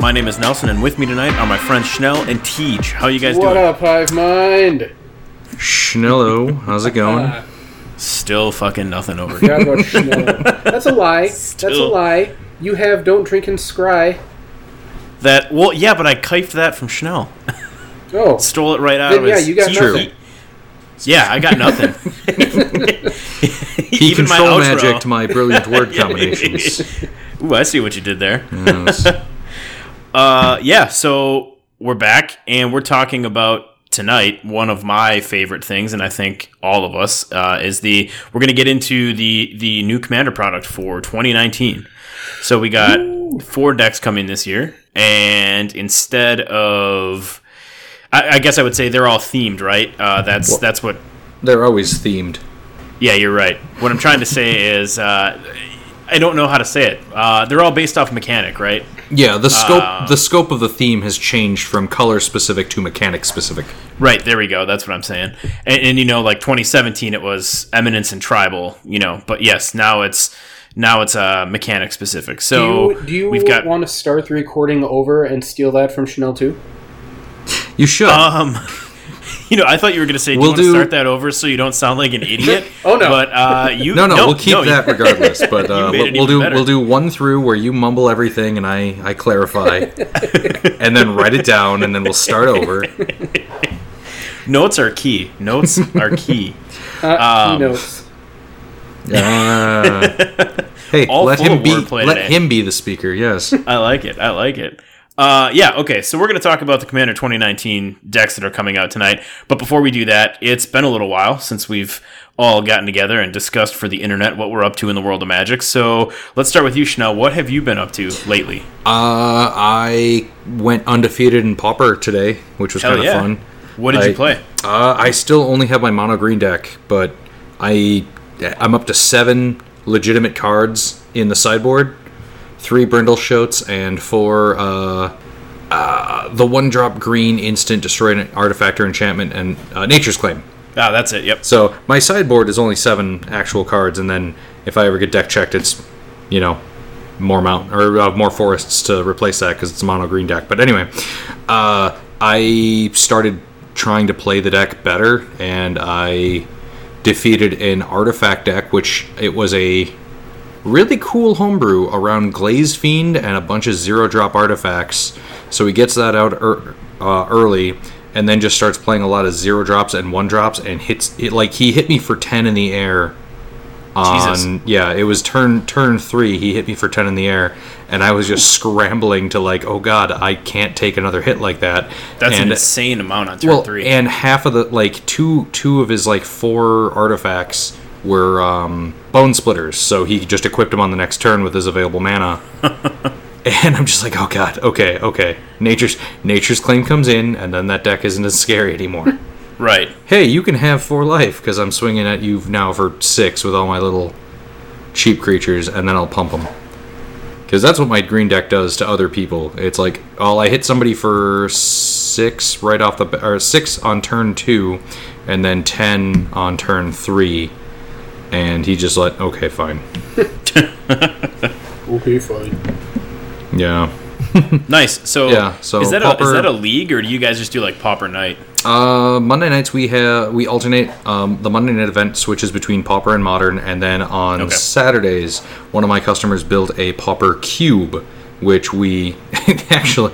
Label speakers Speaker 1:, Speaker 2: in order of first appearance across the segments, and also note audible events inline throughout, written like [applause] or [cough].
Speaker 1: My name is Nelson, and with me tonight are my friends Schnell and Teach. How you guys
Speaker 2: What
Speaker 1: doing?
Speaker 2: up, Hive Mind?
Speaker 3: Schnello, how's it going?
Speaker 2: Uh,
Speaker 1: Still fucking nothing over.
Speaker 2: forgot about Schnell. That's a lie. [laughs] That's a lie. You have don't drink and scry.
Speaker 1: that well, yeah, but I kifed that from Schnell.
Speaker 2: Oh, [laughs]
Speaker 1: Stole it right out
Speaker 2: Then,
Speaker 1: of his.
Speaker 2: yeah, you got
Speaker 1: he-
Speaker 2: nothing. [laughs]
Speaker 1: Yeah, I got nothing.
Speaker 3: He
Speaker 1: Even my
Speaker 3: control
Speaker 1: outro.
Speaker 3: magic to my brilliant word combinations.
Speaker 1: Ooh, I see what you did there.
Speaker 3: Yes.
Speaker 1: Uh, yeah, so we're back and we're talking about tonight one of my favorite things, and I think all of us uh, is the we're going to get into the the new Commander product for 2019. So we got four decks coming this year, and instead of I, I guess I would say they're all themed, right? Uh, that's
Speaker 3: Well-
Speaker 1: that's what
Speaker 3: They're always themed.
Speaker 1: yeah, you're right. What I'm trying to say is, uh, I don't know how to say it. Uh, they're all based off mechanic, right?
Speaker 3: Yeah, the scope
Speaker 1: Uh,
Speaker 3: the scope of the theme has changed from color specific to mechanic specific.
Speaker 1: Right, there we go. That's what I'm saying. And, and you know, like 2017, it was eminence and tribal. You know, but yes, now it's now it's uh, mechanic specific.
Speaker 2: do
Speaker 1: So
Speaker 2: you, do you
Speaker 1: we've got
Speaker 2: want to start the recording over and steal that from Schnell too?
Speaker 3: You should.
Speaker 1: um. [laughs] [laughs] You know, I thought you were going to say, "Do
Speaker 3: We'll
Speaker 1: you want to start that over so you don't sound like an [laughs] idiot?"
Speaker 2: Oh, no.
Speaker 1: But uh, you
Speaker 3: no, no, we'll keep
Speaker 1: no,
Speaker 3: that regardless. [laughs] But uh,
Speaker 1: made it
Speaker 3: we'll do
Speaker 1: better.
Speaker 3: we'll do one through where you mumble everything and I I clarify, and then write it down, and then we'll start over.
Speaker 1: Notes are key. Notes are key.
Speaker 2: Uh,
Speaker 1: Um,
Speaker 2: keynotes.
Speaker 3: Ah. hey,
Speaker 1: All
Speaker 3: let him be let
Speaker 1: today.
Speaker 3: him be the speaker. Yes.
Speaker 1: I like it. I like it. Uh, yeah, okay, so we're going to talk about the Commander 2019 decks that are coming out tonight. But before we do that, it's been a little while since we've all gotten together and discussed for the internet what we're up to in the world of Magic. So let's start with you, Schnell. What have you been up to lately?
Speaker 3: Uh, I went undefeated in Pauper today, which was kind of
Speaker 1: yeah.
Speaker 3: fun.
Speaker 1: What did
Speaker 3: I-
Speaker 1: you play?
Speaker 3: Uh, I still only have my mono green deck, but I I'm up to seven legitimate cards in the sideboard, three Brindle Shoats, and four uh, uh, the one drop green instant destroy an artifact or enchantment and uh, Nature's Claim.
Speaker 1: Ah, that's it. Yep.
Speaker 3: So my sideboard is only seven actual cards, and then if I ever get deck checked, it's you know more mount or uh, more forests to replace that because it's a mono green deck. But anyway, uh, I started trying to play the deck better, and I defeated an artifact deck, which it was a really cool homebrew around Glaze Fiend and a bunch of zero drop artifacts. So he gets that out er, uh, early and then just starts playing a lot of zero drops and one drops and hits it like he hit me for 10 in the air on
Speaker 1: Jesus.
Speaker 3: yeah it was turn turn 3 he hit me for 10 in the air and I was just [laughs] scrambling to like oh god I can't take another hit like that
Speaker 1: That's
Speaker 3: and
Speaker 1: an insane amount on turn
Speaker 3: well,
Speaker 1: three.
Speaker 3: and half of the like two two of his like four artifacts were um, bone splitters, so he just equipped them on the next turn with his available mana. [laughs] and I'm just like, oh god, okay, okay. Nature's nature's claim comes in, and then that deck isn't as scary anymore. [laughs]
Speaker 1: right.
Speaker 3: hey, you can have four life because I'm swinging at you now for six with all my little cheap creatures, and then I'll pump them. Because that's what my green deck does to other people. It's like, oh, I hit somebody for six right off the or six on turn two, and then ten on turn three, and he just let, okay, fine, [laughs]
Speaker 2: Okay, fine.
Speaker 3: yeah. [laughs]
Speaker 1: Nice. So,
Speaker 3: Yeah, so
Speaker 1: is that a, is that a league or do you guys just do like Pauper Night?
Speaker 3: Uh, Monday nights we have we alternate. Um, the Monday night event switches between Pauper and Modern, and then on
Speaker 1: Okay.
Speaker 3: Saturdays, one of my customers built a Pauper Cube, which we [laughs] actually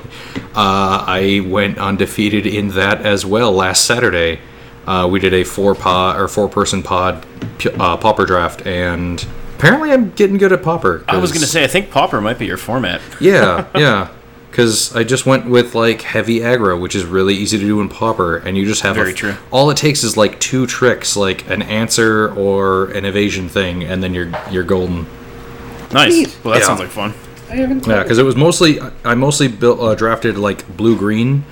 Speaker 3: uh, I went undefeated in that as well last Saturday. Uh, we did a four pod or four person pod pu- uh, Pauper draft, and apparently I'm getting good at pauper.
Speaker 1: I was
Speaker 3: gonna
Speaker 1: say, I think pauper might be your format. [laughs]
Speaker 3: yeah, yeah. Because I just went with like heavy aggro, which is really easy to do in pauper, and you just have
Speaker 1: Very
Speaker 3: a,
Speaker 1: true.
Speaker 3: All it takes is like two tricks, like an answer or an evasion thing, and then you're you're golden.
Speaker 1: Nice.
Speaker 2: Neat.
Speaker 1: Well, that
Speaker 3: Yeah.
Speaker 1: sounds like fun.
Speaker 2: I haven't.
Speaker 3: Yeah, because it was mostly I mostly built uh, drafted like blue green,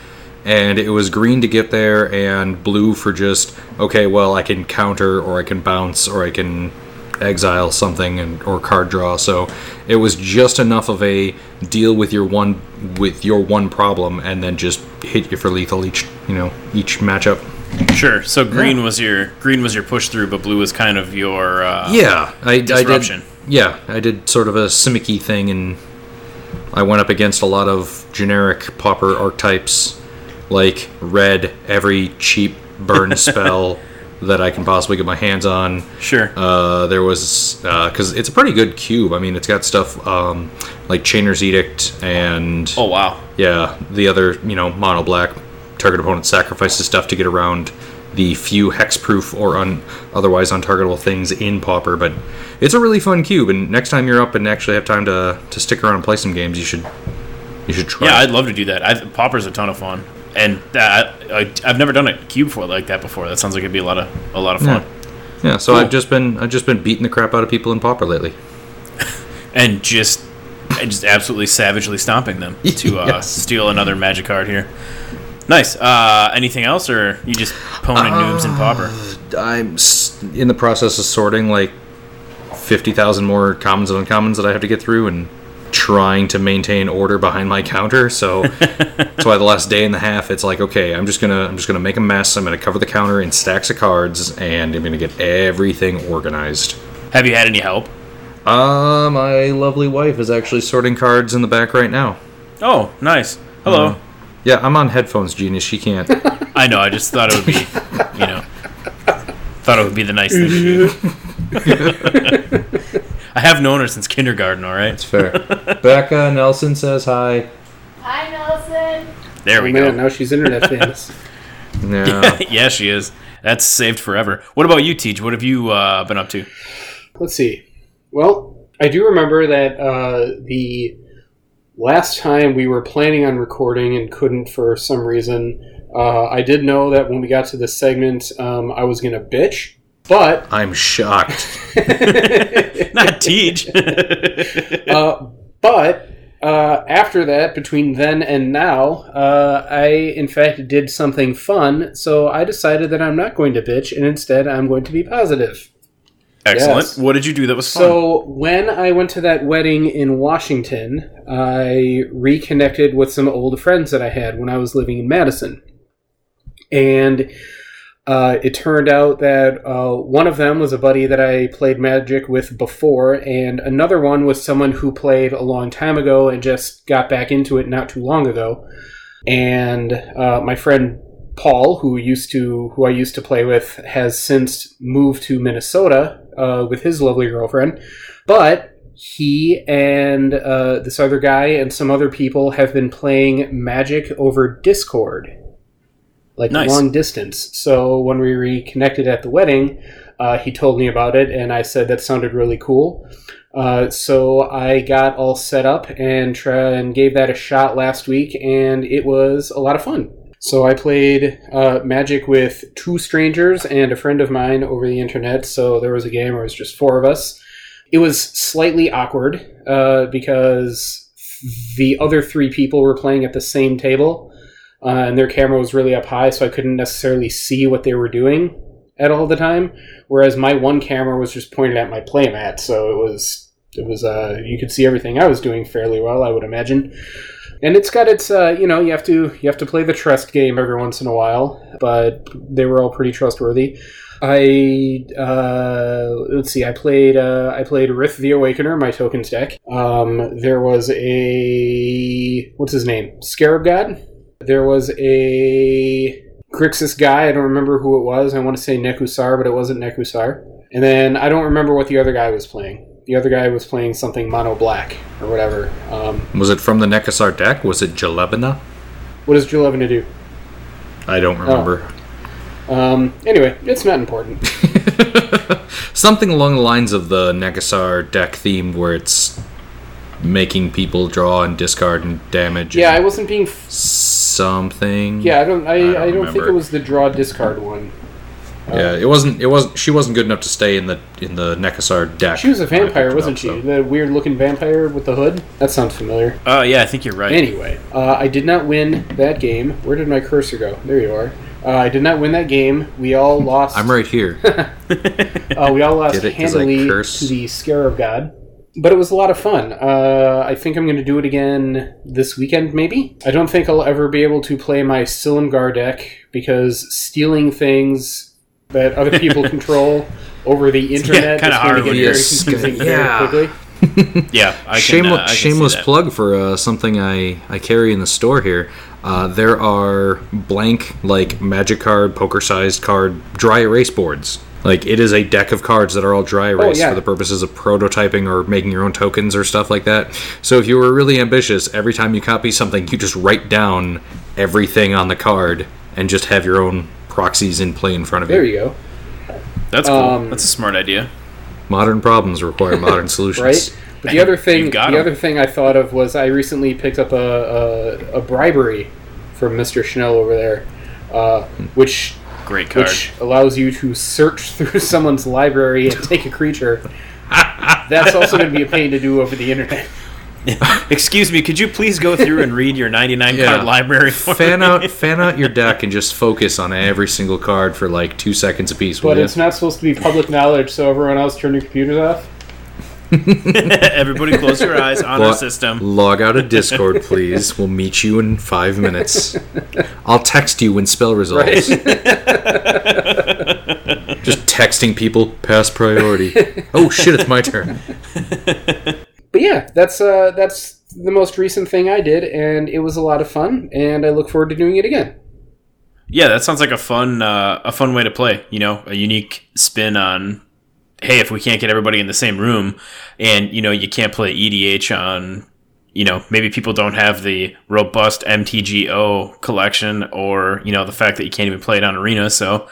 Speaker 3: and it was green to get there, and blue for just okay. Well, I can counter, or I can bounce, or I can exile something, and or card draw. So it was just enough of a deal with your one with your one problem, and then just hit you for lethal each you know each matchup.
Speaker 1: Sure. So green was your green was your push through, but blue was kind of your uh,
Speaker 3: Yeah, I, I did.
Speaker 1: disruption.
Speaker 3: Yeah, I did sort of a Simicky thing and I went up against a lot of generic pauper archetypes, like read every cheap burn [laughs] spell that I can possibly get my hands on.
Speaker 1: Sure.
Speaker 3: Uh, there was because it's a pretty good cube. I mean, it's got stuff um, like Chainer's Edict and
Speaker 1: oh wow.
Speaker 3: yeah, the other you know mono black target opponent sacrifices stuff to get around the few hexproof or un- otherwise untargetable things in Pauper. But it's a really fun cube, and next time you're up and actually have time to to stick around and play some games, you should you should try.
Speaker 1: Yeah. I'd love to do that. I, Pauper's a ton of fun, and that I, I've never done a cube before like that before. That sounds like it'd be a lot of a lot of fun.
Speaker 3: yeah. So
Speaker 1: Cool.
Speaker 3: I've just been I've just been beating the crap out of people in Pauper lately. [laughs]
Speaker 1: and just and just absolutely savagely stomping them [laughs] to uh,
Speaker 3: Yes.
Speaker 1: steal another magic card here. Nice. Uh, anything else, or you just poning noobs and pauper?
Speaker 3: I'm in the process of sorting like fifty thousand more commons and uncommons that I have to get through, and trying to maintain order behind my counter. So [laughs] that's why the last day and a half, it's like, okay, I'm just gonna I'm just gonna make a mess. I'm gonna cover the counter in stacks of cards, and I'm gonna get everything organized.
Speaker 1: Have you had any help?
Speaker 3: Uh, my lovely wife is actually sorting cards in the back right now.
Speaker 1: Oh, nice. Hello.
Speaker 3: Yeah, I'm on headphones, genius. She can't. [laughs]
Speaker 1: I know. I just thought it would be, you know, thought it would be the nice thing to do. [laughs] I have known her since kindergarten. All right.
Speaker 3: It's fair. [laughs] Becca Nelson says hi.
Speaker 4: Hi, Nelson.
Speaker 1: There
Speaker 2: Oh,
Speaker 1: we
Speaker 2: man,
Speaker 1: go.
Speaker 2: now she's internet [laughs] famous.
Speaker 3: Yeah. [laughs]
Speaker 1: yeah, she is. That's saved forever. What about you, Teach? What have you uh, been up to?
Speaker 2: Let's see. Well, I do remember that uh, the last time we were planning on recording and couldn't for some reason. Uh, I did know that when we got to this segment, um, I was going to bitch, but
Speaker 3: I'm shocked. [laughs]
Speaker 1: Not Teach. [laughs]
Speaker 2: uh, but uh, after that, between then and now, uh, I in fact did something fun. So I decided that I'm not going to bitch, and instead I'm going to be positive.
Speaker 1: Excellent.
Speaker 2: Yes.
Speaker 1: What did you do that was fun?
Speaker 2: So when I went to that wedding in Washington, I reconnected with some old friends that I had when I was living in Madison, and uh, it turned out that uh, one of them was a buddy that I played Magic with before, and another one was someone who played a long time ago and just got back into it not too long ago. And uh, my friend Paul, who used to who I used to play with, has since moved to Minnesota uh, with his lovely girlfriend. But he and uh, this other guy and some other people have been playing Magic over Discord, like
Speaker 1: Nice.
Speaker 2: long distance. So when we reconnected at the wedding, uh, he told me about it, and I said that sounded really cool. Uh, so I got all set up and try and gave that a shot last week, and it was a lot of fun. So I played uh, Magic with two strangers and a friend of mine over the internet. So there was a game where it was just four of us. It was slightly awkward uh, because the other three people were playing at the same table, uh, and their camera was really up high, so I couldn't necessarily see what they were doing at all the time. Whereas my one camera was just pointed at my playmat, so it was it was uh, you could see everything I was doing fairly well, I would imagine. And it's got its uh, you know you have to you have to play the trust game every once in a while, but they were all pretty trustworthy. I uh, let's see. I played uh, I played Rith the Awakener, my tokens deck. Um, there was a what's his name? Scarab God. There was a Grixis guy. I don't remember who it was. I want to say Nekusar, but it wasn't Nekusar. And then I don't remember what the other guy was playing. The other guy was playing something mono black or whatever. Um,
Speaker 3: Was it from the Nekusar deck? Was it Jeleva?
Speaker 2: what does to do?
Speaker 3: I don't remember.
Speaker 2: Um, anyway, it's not important. [laughs]
Speaker 3: Something along the lines of the Nekusar deck theme where it's making people draw and discard and damage.
Speaker 2: Yeah, I wasn't being. F-
Speaker 3: something.
Speaker 2: yeah, I don't. I, I
Speaker 3: don't
Speaker 2: don't, think it was the draw discard one.
Speaker 3: Yeah, it wasn't. It wasn't. She wasn't good enough to stay in the in the Nekusar deck.
Speaker 2: She was a
Speaker 3: when I picked
Speaker 2: vampire, wasn't
Speaker 3: up,
Speaker 2: she?
Speaker 3: so.
Speaker 2: The weird looking vampire with the hood. That sounds familiar.
Speaker 1: uh, yeah, I think you're right.
Speaker 2: Anyway, uh, I did not win that game. Where did my cursor go? There you are. Uh, I did not win that game. We all [laughs] lost.
Speaker 3: I'm right here. [laughs] [laughs]
Speaker 2: Uh, we all lost
Speaker 3: Get it? 'Cause I
Speaker 2: handily
Speaker 3: curse?
Speaker 2: to the Scarab God. But it was a lot of fun. Uh, I think I'm going to do it again this weekend, maybe. I don't think I'll ever be able to play my Silumgar deck because stealing things that other people [laughs] control over the internet
Speaker 1: kinda
Speaker 2: is going
Speaker 1: hard
Speaker 2: to get very
Speaker 3: you're
Speaker 2: confusing
Speaker 3: sc-
Speaker 2: very
Speaker 3: yeah.
Speaker 2: quickly. [laughs]
Speaker 1: Yeah, I can,
Speaker 3: Shameless,
Speaker 1: uh, I can see
Speaker 3: shameless
Speaker 1: that.
Speaker 3: plug for uh, something I, I carry in the store here. Uh, there are blank, like magic card, poker sized card, dry erase boards. Like it is a deck of cards that are all dry erase
Speaker 2: yeah.
Speaker 3: for the purposes of prototyping or making your own tokens or stuff like that. So if you were really ambitious, every time you copy something, you just write down everything on the card and just have your own proxies in play in front of
Speaker 2: There
Speaker 3: you.
Speaker 2: There you go.
Speaker 1: That's cool.
Speaker 2: Um,
Speaker 1: That's a smart idea.
Speaker 3: Modern problems require [laughs] modern solutions.
Speaker 2: right? But the other [laughs] thing,
Speaker 1: You've
Speaker 2: the
Speaker 1: got 'em.
Speaker 2: other thing I thought of was I recently picked up a a, a bribery from Mr. Schnell over there, uh, which
Speaker 1: Great card.
Speaker 2: which allows you to search [laughs] through someone's library and take a creature. That's also going to be a pain to do over the internet. [laughs]
Speaker 1: Excuse me, could you please go through and read your 99
Speaker 3: Yeah.
Speaker 1: card library for
Speaker 3: fan
Speaker 1: me?
Speaker 3: out fan out your deck and just focus on every single card for like two seconds apiece.
Speaker 2: But
Speaker 3: ya?
Speaker 2: it's not supposed to be public knowledge, so everyone else turn your computers off. [laughs]
Speaker 1: Everybody close your eyes on our
Speaker 3: Lo-
Speaker 1: system.
Speaker 3: Log out of Discord, please. We'll meet you in five minutes. I'll text you when spell resolves. [laughs] Just texting people past priority. Oh shit, it's my turn. [laughs]
Speaker 2: But yeah, that's uh, that's the most recent thing I did, and it was a lot of fun, and I look forward to doing it again.
Speaker 1: Yeah, that sounds like a fun uh, a fun way to play. You know, a unique spin on. Hey, if we can't get everybody in the same room, and you know you can't play EDH on, you know maybe people don't have the robust MTGO collection, or you know the fact that you can't even play it on Arena. So,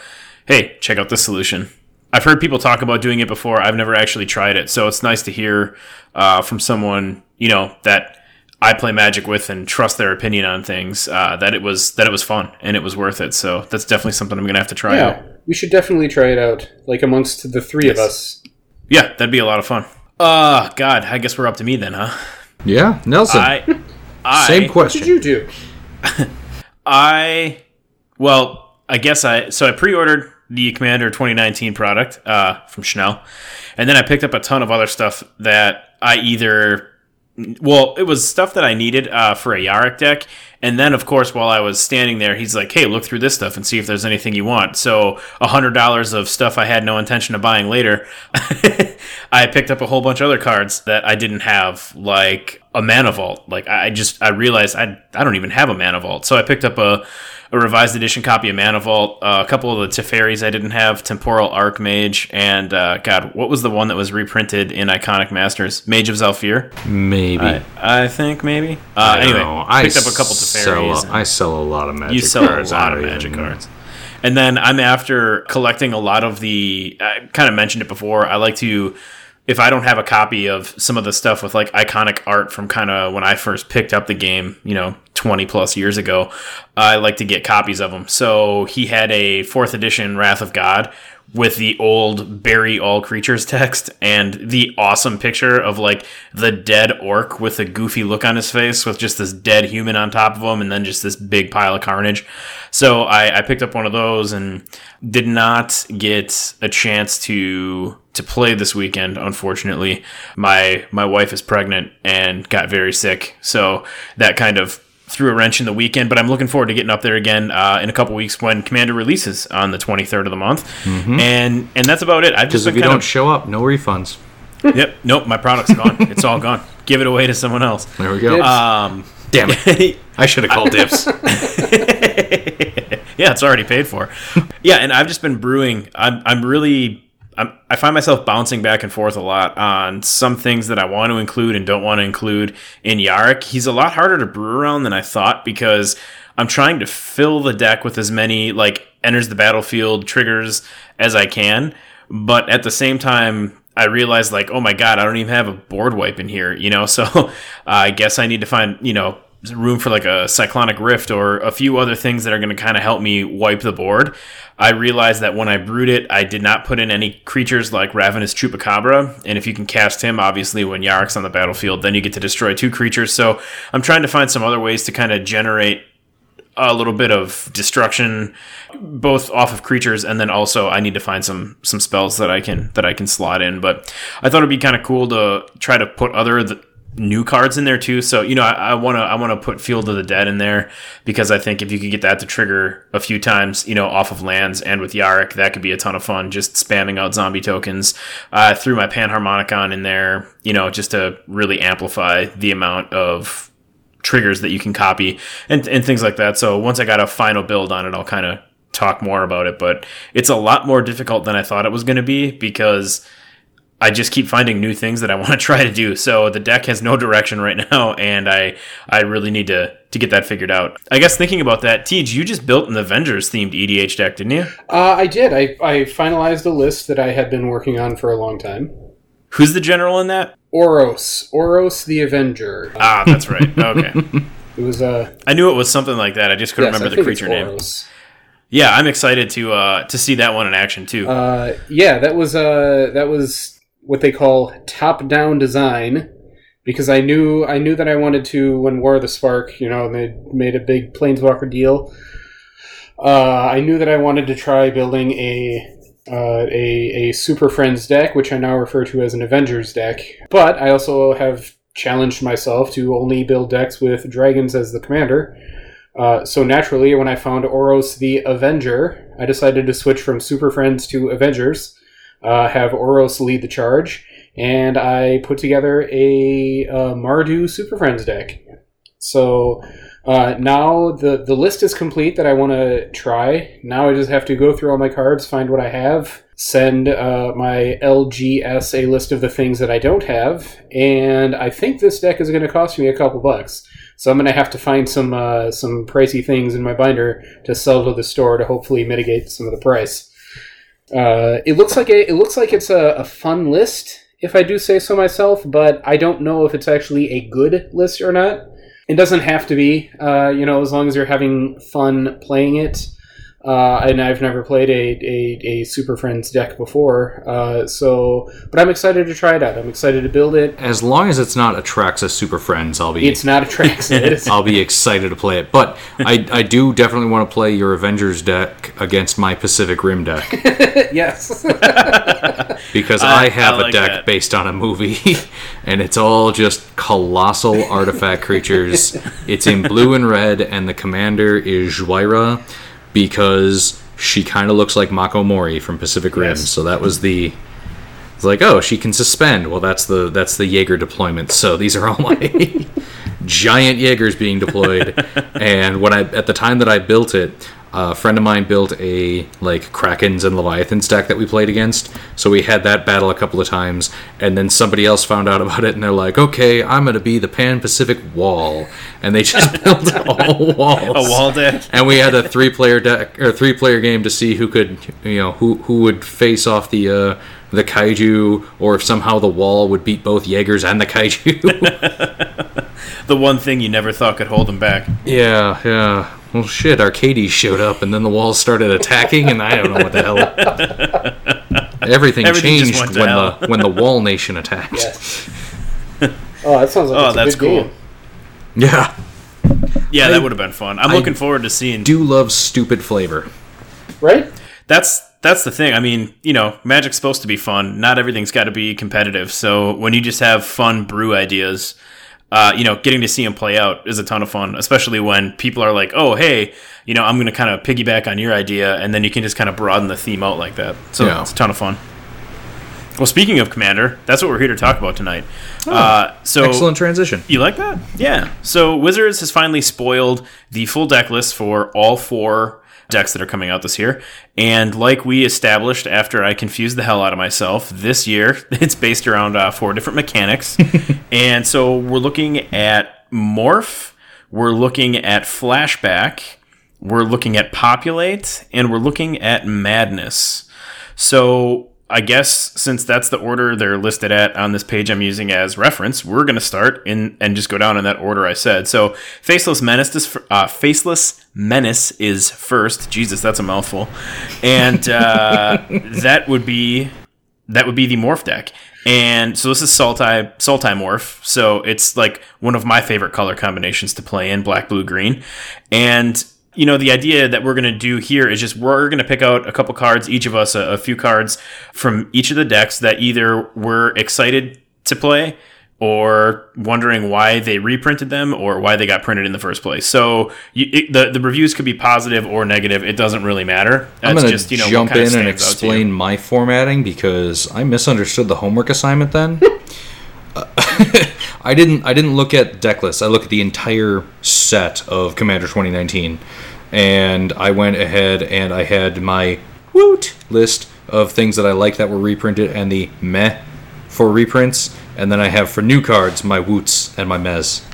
Speaker 1: hey, check out this solution. I've heard people talk about doing it before. I've never actually tried it, so it's nice to hear uh, from someone you know that I play Magic with and trust their opinion on things. Uh, that it was that it was fun and it was worth it. So that's definitely something I'm gonna have to try out.
Speaker 2: Yeah, we should definitely try it out, like amongst the three of us.
Speaker 1: Yeah, that'd be a lot of fun. Uh God, I guess we're up to me then, huh?
Speaker 3: Yeah, Nelson.
Speaker 1: I, I
Speaker 3: same question.
Speaker 2: What
Speaker 3: question.
Speaker 2: did you do? [laughs]
Speaker 1: I well, I guess I so I pre-ordered the Commander 2019 product uh, from Schnell, and then I picked up a ton of other stuff that I either well, it was stuff that I needed uh, for a Yarok deck, and then of course while I was standing there, he's like, "Hey, look through this stuff and see if there's anything you want." So a hundred dollars of stuff I had no intention of buying later. [laughs] I picked up a whole bunch of other cards that I didn't have, like a mana vault. Like I just I realized I I don't even have a mana vault, so I picked up a a revised edition copy of Mana Vault, uh, a couple of the Teferis I didn't have, Temporal Archmage, and uh, God, what was the one that was reprinted in Iconic Masters? Mage of Zhalfir,
Speaker 3: Maybe.
Speaker 1: I, I think maybe. Uh,
Speaker 3: I
Speaker 1: anyway,
Speaker 3: know. I
Speaker 1: picked up a couple
Speaker 3: sell
Speaker 1: Teferis.
Speaker 3: a- I sell a lot of magic cards.
Speaker 1: You sell
Speaker 3: cards.
Speaker 1: a lot of magic
Speaker 3: even-
Speaker 1: cards. And then I'm after collecting a lot of the. I kind of mentioned it before. I like to, if I don't have a copy of some of the stuff with like iconic art from kind of when I first picked up the game, you know, 20 plus years ago, I like to get copies of them. So he had a fourth edition Wrath of God with the old bury all creatures text and the awesome picture of like the dead orc with a goofy look on his face with just this dead human on top of him and then just this big pile of carnage. So I, I picked up one of those and did not get a chance to to play this weekend. Unfortunately, my my wife is pregnant and got very sick, so that kind of threw a wrench in the weekend. But I'm looking forward to getting up there again uh, in a couple weeks when Commander releases on the 23rd of the month, and and that's about it. I've just
Speaker 3: Because if you don't
Speaker 1: of
Speaker 3: show up, no refunds. [laughs]
Speaker 1: yep, nope, my product's gone. It's all gone. Give it away to someone else.
Speaker 3: There we go.
Speaker 1: Um,
Speaker 3: Damn it. I should have called dibs. [laughs]
Speaker 1: yeah, it's already paid for. [laughs] Yeah, and I've just been brewing. I'm, I'm really. I'm, I find myself bouncing back and forth a lot on some things that I want to include and don't want to include in Yarok. He's a lot harder to brew around than I thought because I'm trying to fill the deck with as many like enters the battlefield triggers as I can, but at the same time, I realized like, oh my god, I don't even have a board wipe in here, you know. [laughs] So uh, I guess I need to find you know room for like a cyclonic rift or a few other things that are going to kind of help me wipe the board. I realized that when I brewed it, I did not put in any creatures like Ravenous Chupacabra, and if you can cast him, obviously when Yarok's on the battlefield, then you get to destroy two creatures. So I'm trying to find some other ways to kind of generate a little bit of destruction both off of creatures and then also I need to find some some spells that I can that I can slot in but I thought it'd be kind of cool to try to put other th- new cards in there too. So you know, I want to I want to put Field of the Dead in there because I think if you could get that to trigger a few times, you know, off of lands and with Yarok, that could be a ton of fun. Just spamming out zombie tokens. I threw my Panharmonicon in there, you know, just to really amplify the amount of triggers that you can copy and and things like that. So once I got a final build on it, I'll kind of talk more about it. But it's a lot more difficult than I thought it was going to be because I just keep finding new things that I [laughs] want to try to do. So the deck has no direction right [laughs] now, and I I really need to to get that figured out. I guess thinking about that, Tej, you just built an Avengers themed EDH deck, didn't you?
Speaker 2: Uh, I did. I I finalized a list that I had been working on for a long time.
Speaker 1: Who's the general in that?
Speaker 2: Oros. Oros the Avenger.
Speaker 1: Ah, that's right. [laughs] Okay.
Speaker 2: it was uh
Speaker 1: I knew it was something like that. I just couldn't
Speaker 2: yes,
Speaker 1: remember the creature name. Yeah, I'm excited to uh to see that one in action too.
Speaker 2: Uh yeah, that was uh that was what they call top-down design because I knew I knew that I wanted to when War of the Spark, you know, they made a big Planeswalker deal. Uh, I knew that I wanted to try building a uh, a a Super Friends deck, which I now refer to as an Avengers deck. But I also have challenged myself to only build decks with dragons as the commander. Uh, so naturally, when I found Oros the Avenger, I decided to switch from Super Friends to Avengers uh, have Oros lead the charge, and I put together a uh, Mardu Super Friends deck. So uh, now the the list is complete that I want to try. Now I just have to go through all my cards, find what I have, send uh, my LGS a list of the things that I don't have, and I think this deck is going to cost me a couple bucks. So I'm going to have to find some uh, some pricey things in my binder to sell to the store to hopefully mitigate some of the price. Uh, it looks like a, it looks like it's a, a, fun list, if I do say so myself. But I don't know if it's actually a good list or not. It doesn't have to be, uh, you know, as long as you're having fun playing it. Uh, and I've never played a, a, a Super Friends deck before, uh, so but I'm excited to try it out. I'm excited to build it.
Speaker 3: As long as it's not Atraxa Super Friends, I'll be.
Speaker 2: It's not Atraxa. [laughs]
Speaker 3: I'll be excited to play it, but I I do definitely want to play your Avengers deck against my Pacific Rim deck. [laughs]
Speaker 2: yes. [laughs]
Speaker 3: because I, I have I like a deck that. based on a movie, and it's all just colossal artifact creatures. It's in blue and red, and the commander is Jhoira because she kind of looks like Mako Mori from Pacific Rim. Yes. So that was the it's like, oh, she can suspend. Well, that's the that's the Jaeger deployment. So these are all my [laughs] giant Jaegers being deployed. [laughs] and when I at the time that I built it, a friend of mine built a like Krakens and Leviathans deck that we played against. So we had that battle a couple of times, and then somebody else found out [laughs] about it, and they're like, "Okay, I'm gonna be the Pan Pacific Wall," and they just [laughs] built all walls,
Speaker 1: a wall deck.
Speaker 3: And we had a three player deck or three player game to see who could, you know, who who would face off the. Uh, the kaiju, or if somehow the wall would beat both Jaegers and the kaiju. [laughs]
Speaker 1: the one thing you never thought could hold them back.
Speaker 3: Yeah, yeah well, shit, Arcades showed up, and then the walls started attacking, and I don't know what the hell. [laughs] Everything, Everything changed when the when the Wall Nation attacked.
Speaker 2: Yes. [laughs] Oh, that sounds like oh, that's cool. Game.
Speaker 3: Yeah.
Speaker 1: Yeah, I, that would have been fun. I'm I looking forward to seeing.
Speaker 3: Do love stupid flavor,
Speaker 2: right?
Speaker 1: That's that's the thing. I mean, you know, Magic's supposed to be fun. Not everything's got to be competitive. So when you just have fun brew ideas uh, you know, getting to see him play out is a ton of fun, especially when people are like, "Oh, hey, you know, I'm going to kind of piggyback on your idea," and then you can just kind of broaden the theme out like that. So yeah. it's a ton of fun. Well, speaking of Commander, that's what we're here to talk about tonight. Oh, uh, so
Speaker 3: excellent transition.
Speaker 1: You like that? Yeah. So Wizards has finally spoiled the full deck list for all four decks that are coming out this year. And like we established after I confused the hell out of myself, this year [laughs] it's based around uh, four different mechanics. [laughs] and so we're looking at Morph, we're looking at Flashback, we're looking at Populate, and we're looking at Madness. So I guess since that's the order they're listed at on this page I'm using as reference, we're going to start in and just go down in that order I said. So, Faceless Menace is uh, Faceless Menace is first. Jesus, that's a mouthful. And uh, [laughs] that would be that would be the morph deck. And so this is Sultai Sultai morph. So it's like one of my favorite color combinations to play in black, blue, green. And you know, the idea that we're going to do here is just we're going to pick out a couple cards, each of us a, a few cards from each of the decks that either we're excited to play or wondering why they reprinted them or why they got printed in the first place. So you, it, the the reviews could be positive or negative. It doesn't really matter.
Speaker 3: I'm going to
Speaker 1: you know,
Speaker 3: jump in and
Speaker 1: stands out to you.
Speaker 3: explain my formatting because I misunderstood the homework assignment then. [laughs] Uh, [laughs] I didn't I didn't look at deck lists. I looked at the entire set of Commander 2019 and I went ahead and I had my woot list of things that I like that were reprinted and the meh for reprints and then I have for new cards my woots and my mez.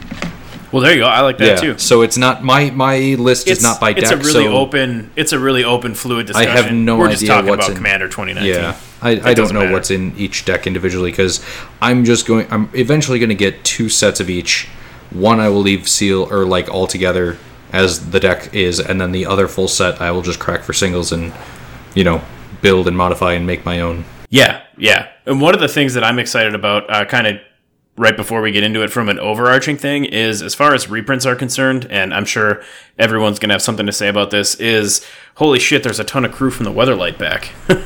Speaker 1: Well, there you go. I like that
Speaker 3: Yeah.
Speaker 1: too.
Speaker 3: So it's not my my list is not by deck
Speaker 1: It's a really
Speaker 3: so
Speaker 1: open. It's a really open, fluid discussion.
Speaker 3: I
Speaker 1: discussion.
Speaker 3: have no
Speaker 1: We're just
Speaker 3: idea
Speaker 1: talking
Speaker 3: what's
Speaker 1: about
Speaker 3: in-
Speaker 1: Commander 2019.
Speaker 3: Yeah, I, I don't
Speaker 1: doesn't
Speaker 3: know
Speaker 1: matter.
Speaker 3: what's in each deck individually because I'm just going. I'm eventually going to get two sets of each. One I will leave seal or like all together as the deck is, and then the other full set I will just crack for singles and you know build and modify and make my own.
Speaker 1: Yeah, yeah. And one of the things that I'm excited about, uh, kind of right before we get into it from an overarching thing, is as far as reprints are concerned, and I'm sure everyone's going to have something to say about this, is holy shit, there's a ton of crew from the Weatherlight back. [laughs]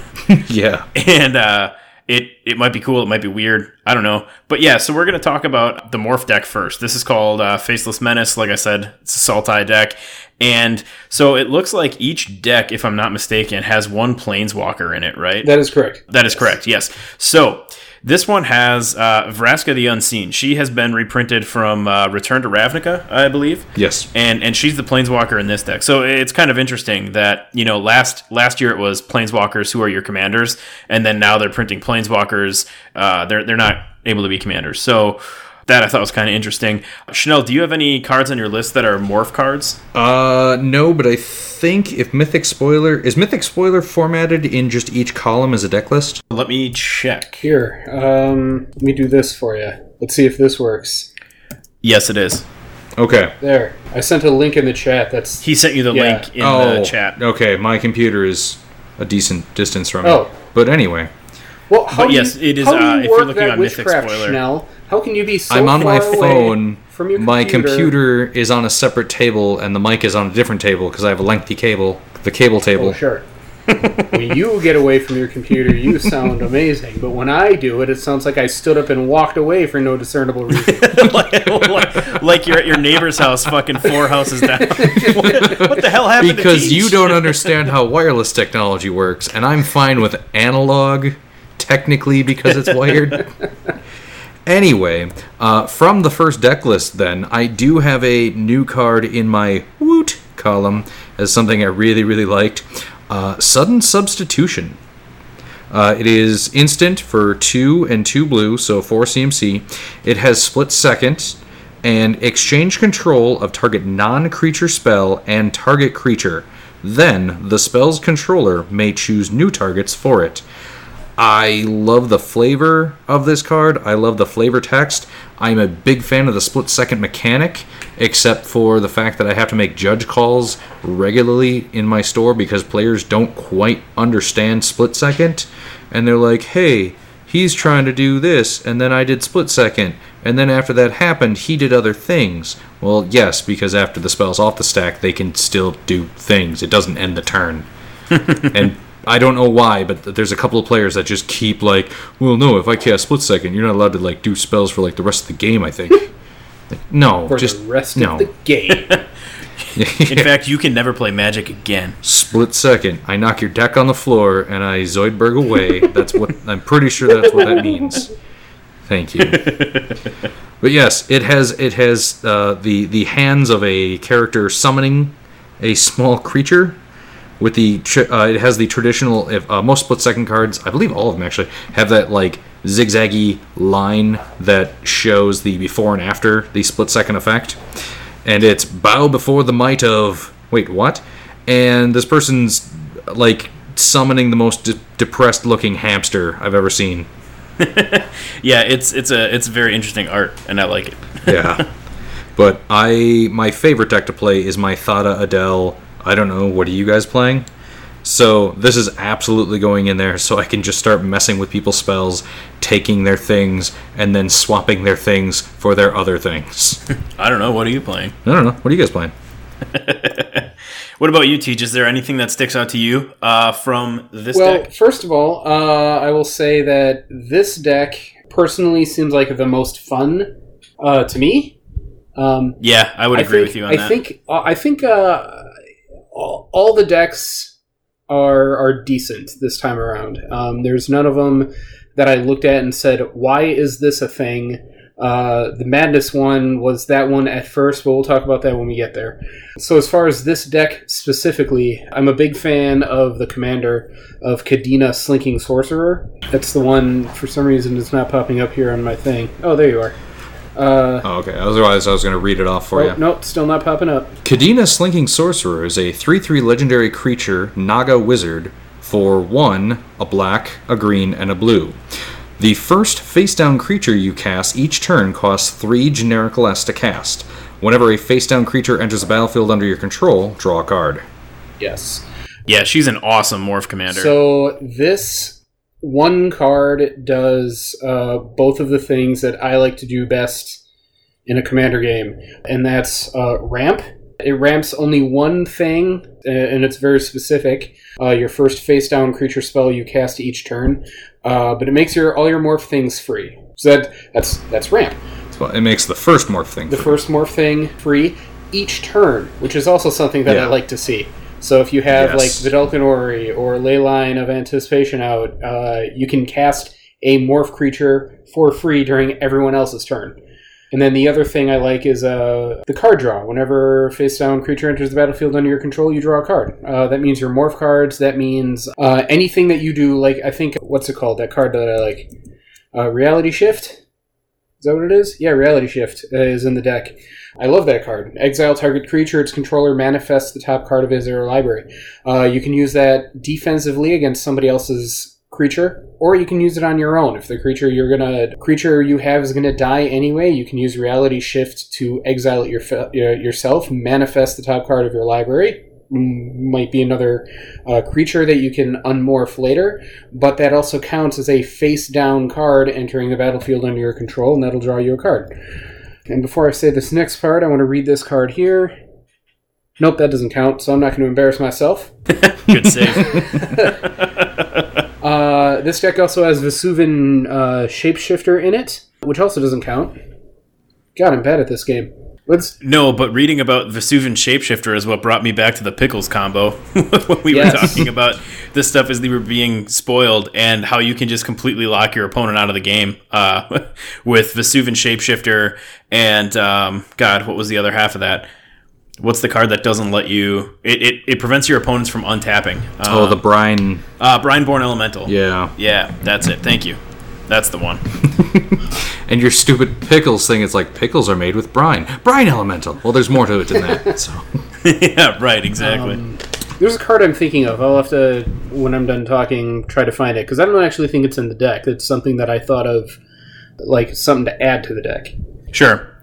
Speaker 3: Yeah,
Speaker 1: and uh, it it might be cool, it might be weird, I don't know. But yeah, so we're gonna talk about the morph deck first. This is called uh, Faceless Menace. Like I said, it's a Sultai deck, and so it looks like each deck, if I'm not mistaken, has one Planeswalker in it, right?
Speaker 2: That is correct.
Speaker 1: That is correct. Yes. So this one has uh, Vraska the Unseen. She has been reprinted from uh, Return to Ravnica, I believe
Speaker 3: yes,
Speaker 1: and and she's the planeswalker in this deck. So it's kind of interesting that you know last last year it was planeswalkers who are your commanders, and then now they're printing planeswalkers. Uh, they're they're not able to be commanders. So that I thought was kind of interesting. Schnell, do you have any cards on your list that are morph cards?
Speaker 3: uh, no, but I think if Mythic Spoiler is Mythic Spoiler formatted in just each column as a deck list.
Speaker 1: Let me check.
Speaker 2: Here, um, let me do this for you. Let's see if this works.
Speaker 1: Yes, it is.
Speaker 3: Okay.
Speaker 2: There, I sent a link in the chat. That's
Speaker 1: He sent you the
Speaker 2: Yeah.
Speaker 1: link in
Speaker 3: oh,
Speaker 1: the chat.
Speaker 3: okay. My computer is a decent distance from
Speaker 2: Oh.
Speaker 3: it. But anyway,
Speaker 2: well. How
Speaker 1: But
Speaker 2: do
Speaker 1: yes,
Speaker 2: you,
Speaker 1: it is,
Speaker 2: How
Speaker 1: uh, if you're
Speaker 2: work
Speaker 1: looking
Speaker 2: that
Speaker 1: on Mythic
Speaker 2: witchcraft,
Speaker 1: Spoiler.
Speaker 2: Schnell? How can you be so
Speaker 3: I'm on my
Speaker 2: away
Speaker 3: phone.
Speaker 2: from your
Speaker 3: My
Speaker 2: computer?
Speaker 3: computer is on a separate table, and the mic is on a different table because I have a lengthy cable. The cable table.
Speaker 2: Oh, sure. [laughs] when you get away from your computer, you sound amazing. But when I do it, it sounds like I stood up and walked away for no discernible [laughs] reason.
Speaker 1: like, like, like you're at your neighbor's house, fucking four houses down. what, what the hell happened? to
Speaker 3: Because you don't understand how wireless technology works, and I'm fine with analog, technically because it's wired. [laughs] Anyway, uh, from the first deck list, then, I do have a new card in my Woot column as something I really, really liked. Uh, Sudden Substitution. Uh, it is instant for two and two blue, so four CMC. It has split second and exchange control of target non creature spell and target creature. Then the spell's controller may choose new targets for it. I love the flavor of this card. I love the flavor text. I'm a big fan of the split second mechanic, except for the fact that I have to make judge calls regularly in my store because players don't quite understand split second. And they're like, hey, he's trying to do this, and then I did split second. And then after that happened, he did other things. Well, yes, because after the spell's off the stack, they can still do things. It doesn't end the turn [laughs] and I don't know why, but there's a couple of players that just keep like, well, no, if I cast split second, you're not allowed to like do spells for like the rest of the game. I think. [laughs] Like, no,
Speaker 2: For
Speaker 3: just
Speaker 2: the rest
Speaker 3: no.
Speaker 2: of the game. [laughs] [laughs]
Speaker 1: In fact, you can never play Magic again.
Speaker 3: split second. I knock your deck on the floor and I Zoidberg away. That's what I'm pretty sure that's what that means. Thank you. But yes, it has it has uh, the the hands of a character summoning a small creature. With the uh, it has the traditional if uh, most split second cards, I believe all of them actually have that like zigzaggy line that shows the before and after the split second effect, and it's bow before the might of wait what, and this person's like summoning the most de- depressed looking hamster I've ever seen. [laughs]
Speaker 1: Yeah, it's it's a it's very interesting art, and I like it.
Speaker 3: Yeah. [laughs] but I my favorite deck to play is my Thada Adel. I don't know, what are you guys playing? So this is absolutely going in there so I can just start messing with people's spells, taking their things, and then swapping their things for their other things. [laughs]
Speaker 1: I don't know. What are you playing?
Speaker 3: I don't know. What are you guys playing? [laughs]
Speaker 1: What about you, Teach? Is there anything that sticks out to you uh, from this deck?
Speaker 2: well,
Speaker 1: deck?
Speaker 2: first of all, uh, I will say that this deck personally seems like the most fun uh, to me. Um,
Speaker 1: Yeah, I would
Speaker 2: I
Speaker 1: agree
Speaker 2: think,
Speaker 1: with you on
Speaker 2: I
Speaker 1: that.
Speaker 2: think uh, I think uh, all, all the decks are are decent this time around. Um, there's none of them that I looked at and said, "Why is this a thing?" Uh, the Madness one was that one at first, but we'll talk about that when we get there. So, as far as this deck specifically, I'm a big fan of the commander of Kadena Slinking Sorcerer. That's the one, for some reason, it's not popping up here on my thing. Oh, there you are. Uh,
Speaker 3: Oh, okay. Otherwise, I was going to read it off for
Speaker 2: oh,
Speaker 3: you.
Speaker 2: nope, still not popping up.
Speaker 3: Kadena Slinking Sorcerer is a 3 3 legendary creature, Naga Wizard, for 1, a black, a green, and a blue. The first face down creature you cast each turn costs 3 generic less to cast. Whenever a face down creature enters the battlefield under your control, draw a card.
Speaker 2: Yes.
Speaker 1: yeah, she's an awesome morph commander.
Speaker 2: So this one card does uh, both of the things that I like to do best in a commander game, and that's uh, ramp. It ramps only one thing, and it's very specific. Uh, your first face down creature spell you cast each turn, uh, but it makes your all your morph things free. So that that's that's ramp.
Speaker 3: So it makes the first morph thing.
Speaker 2: The
Speaker 3: free.
Speaker 2: first morph thing free each turn, which is also something that I like to see. So if you have
Speaker 3: Yes.
Speaker 2: like Vedalken Orrery or Leyline of Anticipation out, uh, you can cast a morph creature for free during everyone else's turn. And then the other thing I like is uh, the card draw. Whenever face down creature enters the battlefield under your control, you draw a card. Uh, that means your morph cards. That means uh, anything that you do. Like I think what's it called? That card that I like, uh, Reality Shift. Is that what it is? Yeah, Reality Shift uh, is in the deck. I love that card. Exile target creature, its controller manifests the top card of his or her library. Uh, you can use that defensively against somebody else's creature, or you can use it on your own. If the creature you're gonna creature you have is gonna die anyway, you can use Reality Shift to exile it your, yourself, manifest the top card of your library. Might be another uh, creature that you can unmorph later, but that also counts as a face down card entering the battlefield under your control, and that'll draw you a card. And before I say this next part, I want to read this card here. Nope, that doesn't count, so I'm not going to embarrass myself. [laughs]
Speaker 1: Good save. [laughs]
Speaker 2: Uh, this deck also has Vesuvan uh, Shapeshifter in it, which also doesn't count. God, I'm bad at this game. Let's.
Speaker 1: no, but reading about Vesuvan Shapeshifter is what brought me back to the pickles combo [laughs] when we
Speaker 2: Yes.
Speaker 1: were talking about this stuff as they were being spoiled and how you can just completely lock your opponent out of the game uh, [laughs] with Vesuvan Shapeshifter and um, God, what was the other half of that? What's the card that doesn't let you? It, it, it prevents your opponents from untapping. Uh,
Speaker 3: oh, the brine.
Speaker 1: uh, Brineborn Elemental.
Speaker 3: Yeah.
Speaker 1: Yeah, that's it. Thank you. That's the one. [laughs]
Speaker 3: And your stupid pickles thing, it's like pickles are made with brine. Brine elemental. Well, there's more to it than that. So. [laughs]
Speaker 1: yeah, right, exactly.
Speaker 2: Um, there's a card I'm thinking of. I'll have to, when I'm done talking, try to find it because I don't actually think it's in the deck. It's something that I thought of, like something to add to the deck.
Speaker 1: sure.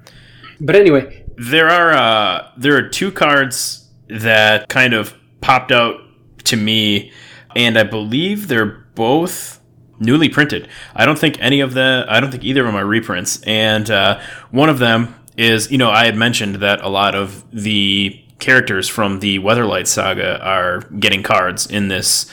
Speaker 2: But anyway,
Speaker 1: There are uh, there are two cards that kind of popped out to me, and I believe they're both newly printed. I don't think any of the I don't think either of them are reprints, and uh, one of them is you know I had mentioned that a lot of the characters from the Weatherlight saga are getting cards in this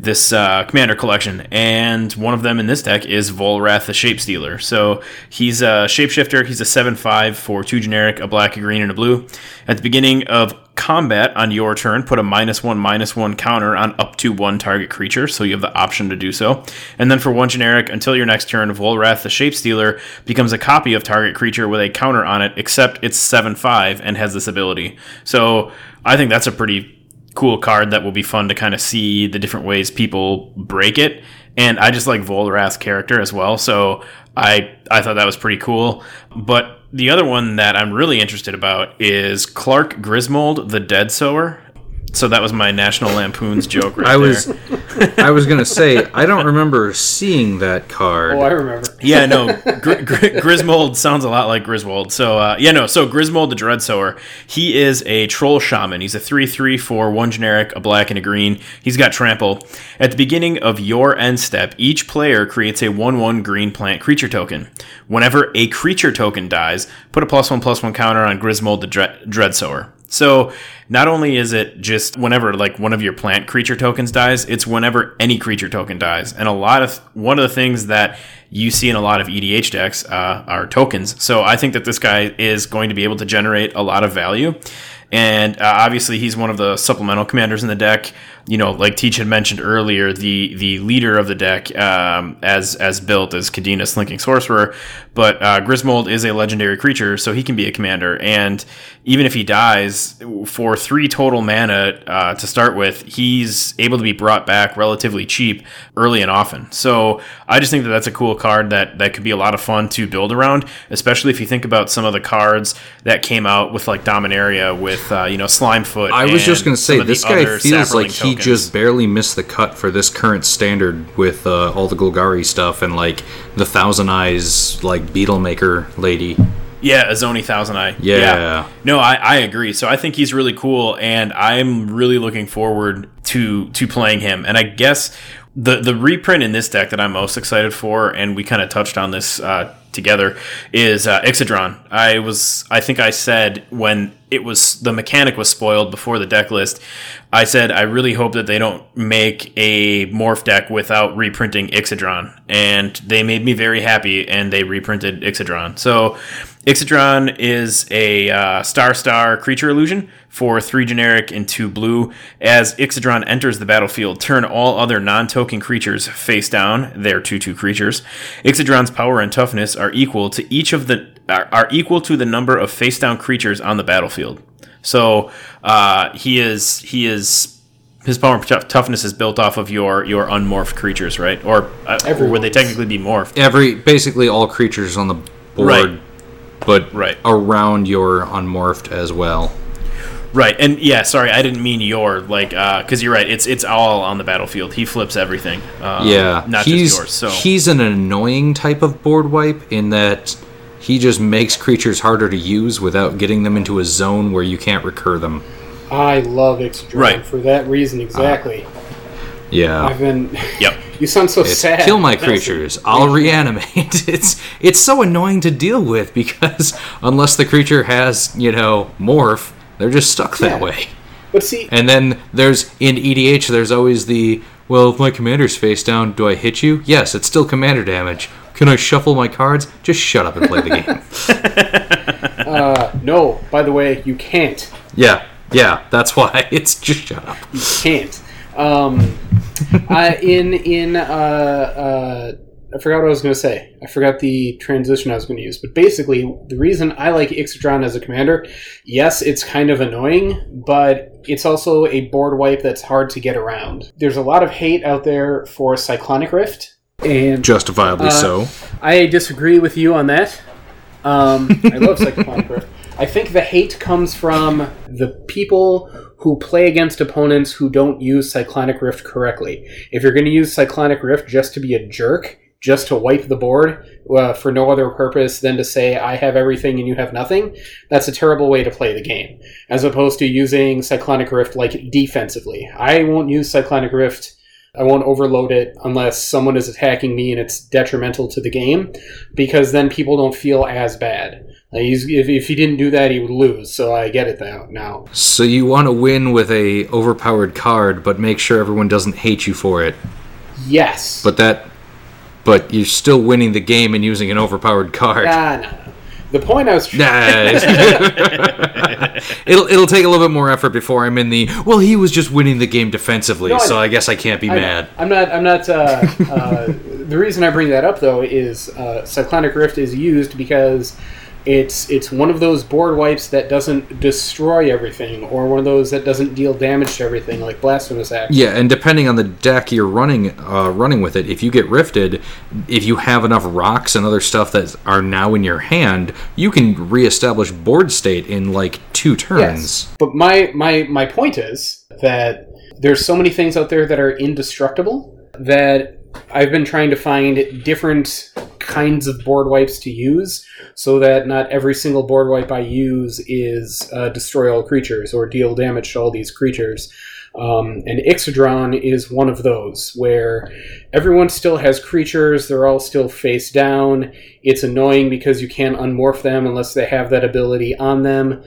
Speaker 1: this uh, commander collection, and one of them in this deck is Volrath the Shapestealer. So he's a shapeshifter. He's a seven-five for two generic, a black, a green, and a blue. At the beginning of combat on your turn, put a minus one, minus one counter on up to one target creature, so you have the option to do so. And then for one generic, until your next turn, Volrath the Shapestealer becomes a copy of target creature with a counter on it, except it's 7 5 and has this ability. So I think that's a pretty cool card that will be fun to kind of see the different ways people break it. And I just like Volrath's character as well, so I I thought that was pretty cool. But the other one that I'm really interested about is Clark Griswold, the Dead Sower. So that was my National Lampoon's joke right
Speaker 3: I was. [laughs] I was gonna [laughs] say I don't remember seeing that card.
Speaker 2: oh, I remember.
Speaker 1: Yeah, no, [laughs] Gr- Gr- Grismold sounds a lot like Griswold. So, uh, yeah, no, so Grismold the Dread Sower, he is a troll shaman. He's a 3 3 for one generic, a black, and a green. He's got trample. At the beginning of your end step, each player creates a 1 1 green plant creature token. Whenever a creature token dies, put a plus 1 plus 1 counter on Grismold the Dre- Dread Sower. So not only is it just whenever like one of your plant creature tokens dies, it's whenever any creature token dies. And a lot of one of the things that you see in a lot of EDH decks uh, are tokens. So I think that this guy is going to be able to generate a lot of value. And uh, obviously, he's one of the supplemental commanders in the deck. You know, like Teach had mentioned earlier, the the leader of the deck, um, as as built, is Kadena Slinking Sorcerer. But uh, Grismold is a legendary creature, so he can be a commander. And even if he dies for three total mana uh, to start with, he's able to be brought back relatively cheap early and often. So I just think that that's a cool card that that could be a lot of fun to build around, especially if you think about some of the cards that came out with like Dominaria with uh, you know Slimefoot.
Speaker 3: I was just going to say this guy feels like he
Speaker 1: tokens.
Speaker 3: just barely missed the cut for this current standard with uh, all the Golgari stuff and like the Thousand Eyes like Beetle Maker lady.
Speaker 1: Yeah, Izoni Thousand Eye.
Speaker 3: Yeah.
Speaker 1: No, I, I agree. So I think he's really cool, and I'm really looking forward to to playing him. And I guess the the reprint in this deck that I'm most excited for, and we kind of touched on this uh, together, is uh, Ixidron. I was I think I said when it was the mechanic was spoiled before the deck list. I said I really hope that they don't make a morph deck without reprinting Ixidron, and they made me very happy, and they reprinted Ixidron. So. Ixidron is a uh, star star creature illusion for three generic and two blue. As Ixidron enters the battlefield, turn all other non token creatures face down. They're 2 2 creatures. Ixidron's power and toughness are equal to each of the are, are equal to the number of face down creatures on the battlefield. So uh, he is he is his power and toughness is built off of your your unmorphed creatures, right? Or, uh, or would they technically be morphed?
Speaker 3: Every basically all creatures on the board,
Speaker 1: Right.
Speaker 3: But
Speaker 1: Right.
Speaker 3: around your unmorphed as well.
Speaker 1: Right, and yeah, sorry, I didn't mean your like because you're right. It's it's all on the battlefield. He flips everything. Um,
Speaker 3: yeah,
Speaker 1: not
Speaker 3: he's
Speaker 1: just yours. So
Speaker 3: he's an annoying type of board wipe in that he just makes creatures harder to use without getting them into a zone where you can't recur them.
Speaker 2: I love Ixidron
Speaker 1: Right.
Speaker 2: for that reason exactly.
Speaker 3: Yeah.
Speaker 2: I've been.
Speaker 1: yep. [laughs]
Speaker 2: You sound so
Speaker 3: It's
Speaker 2: sad.
Speaker 3: kill my creatures. I'll reanimate. [laughs] It's it's so annoying to deal with because [laughs] unless the creature has you know morph, they're just stuck that
Speaker 2: Yeah.
Speaker 3: way.
Speaker 2: But see,
Speaker 3: And then there's in EDH, there's always the well, if my commander's face down, do I hit you? Yes, it's still commander damage. Can I shuffle my cards? Just shut up and play the game.
Speaker 2: uh, no. By the way, you can't.
Speaker 3: yeah, yeah, that's why. It's just shut up.
Speaker 2: You can't. Um, I, in in uh, uh, I forgot what I was going to say. I forgot the transition I was going to use. But basically, the reason I like Ixidron as a commander, yes, it's kind of annoying, but it's also a board wipe that's hard to get around. There's a lot of hate out there for Cyclonic Rift, and
Speaker 3: Justifiably
Speaker 2: Uh,
Speaker 3: so.
Speaker 2: I disagree with you on that. Um, I love [laughs] Cyclonic Rift. I think the hate comes from the people who play against opponents who don't use Cyclonic Rift correctly. If you're going to use Cyclonic Rift just to be a jerk, just to wipe the board uh, for no other purpose than to say, I have everything and you have nothing, that's a terrible way to play the game. As opposed to using Cyclonic Rift like defensively. I won't use Cyclonic Rift. I won't overload it unless someone is attacking me and it's detrimental to the game, because then people don't feel as bad. Like he's, if, if he didn't do that, he would lose. So I get it now. now.
Speaker 3: So you want to win with a overpowered card, but make sure everyone doesn't hate you for it.
Speaker 2: Yes.
Speaker 3: But that, but you're still winning the game and using an overpowered card.
Speaker 2: Nah, nah, nah. The point I was trying.
Speaker 3: Nah. [laughs] it'll it'll take a little bit more effort before I'm in the. Well, he was just winning the game defensively,
Speaker 2: No, I
Speaker 3: so. I guess I can't be
Speaker 2: I
Speaker 3: mad.
Speaker 2: I'm not. I'm not. Uh, uh, the reason I bring that up though is uh, Cyclonic Rift is used because it's it's one of those board wipes that doesn't destroy everything, or one of those that doesn't deal damage to everything, like Blasphemous Act.
Speaker 3: Yeah, and depending on the deck you're running uh, running with it, if you get rifted, if you have enough rocks and other stuff that are now in your hand, you can reestablish board state in like two turns.
Speaker 2: Yes. But my my my point is that there's so many things out there that are indestructible that I've been trying to find different kinds of board wipes to use so that not every single board wipe I use is uh, destroy all creatures or deal damage to all these creatures. Um, and Ixidron is one of those where everyone still has creatures, they're all still face down. It's annoying because you can't unmorph them unless they have that ability on them.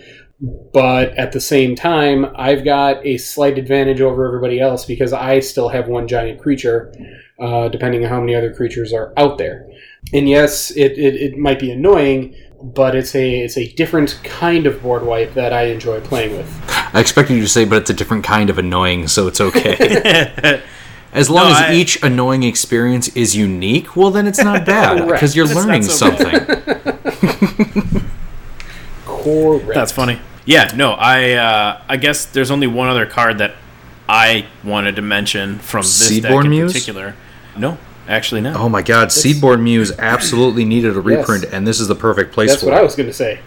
Speaker 2: but at the same time, I've got a slight advantage over everybody else because I still have one giant creature, uh, depending on how many other creatures are out there. And yes, it, it, it might be annoying, but it's a it's a different kind of board wipe that I enjoy playing with.
Speaker 3: I expected you to say, but it's a different kind of annoying, so it's okay. [laughs] As long
Speaker 1: No,
Speaker 3: as
Speaker 1: I-
Speaker 3: each annoying experience is unique, well, then it's not [laughs] bad
Speaker 2: Correct.
Speaker 3: because you're
Speaker 1: That's
Speaker 3: learning
Speaker 1: so
Speaker 3: something. [laughs]
Speaker 2: Correct.
Speaker 1: That's funny. Yeah, no, I uh, I guess there's only one other card that I wanted to mention from this deck in
Speaker 3: Muse?
Speaker 1: particular. No, actually no.
Speaker 3: Oh my God, Seedborn Muse absolutely needed a reprint, and this is the perfect place
Speaker 2: That's
Speaker 3: for it. That's what.
Speaker 2: I was going to say.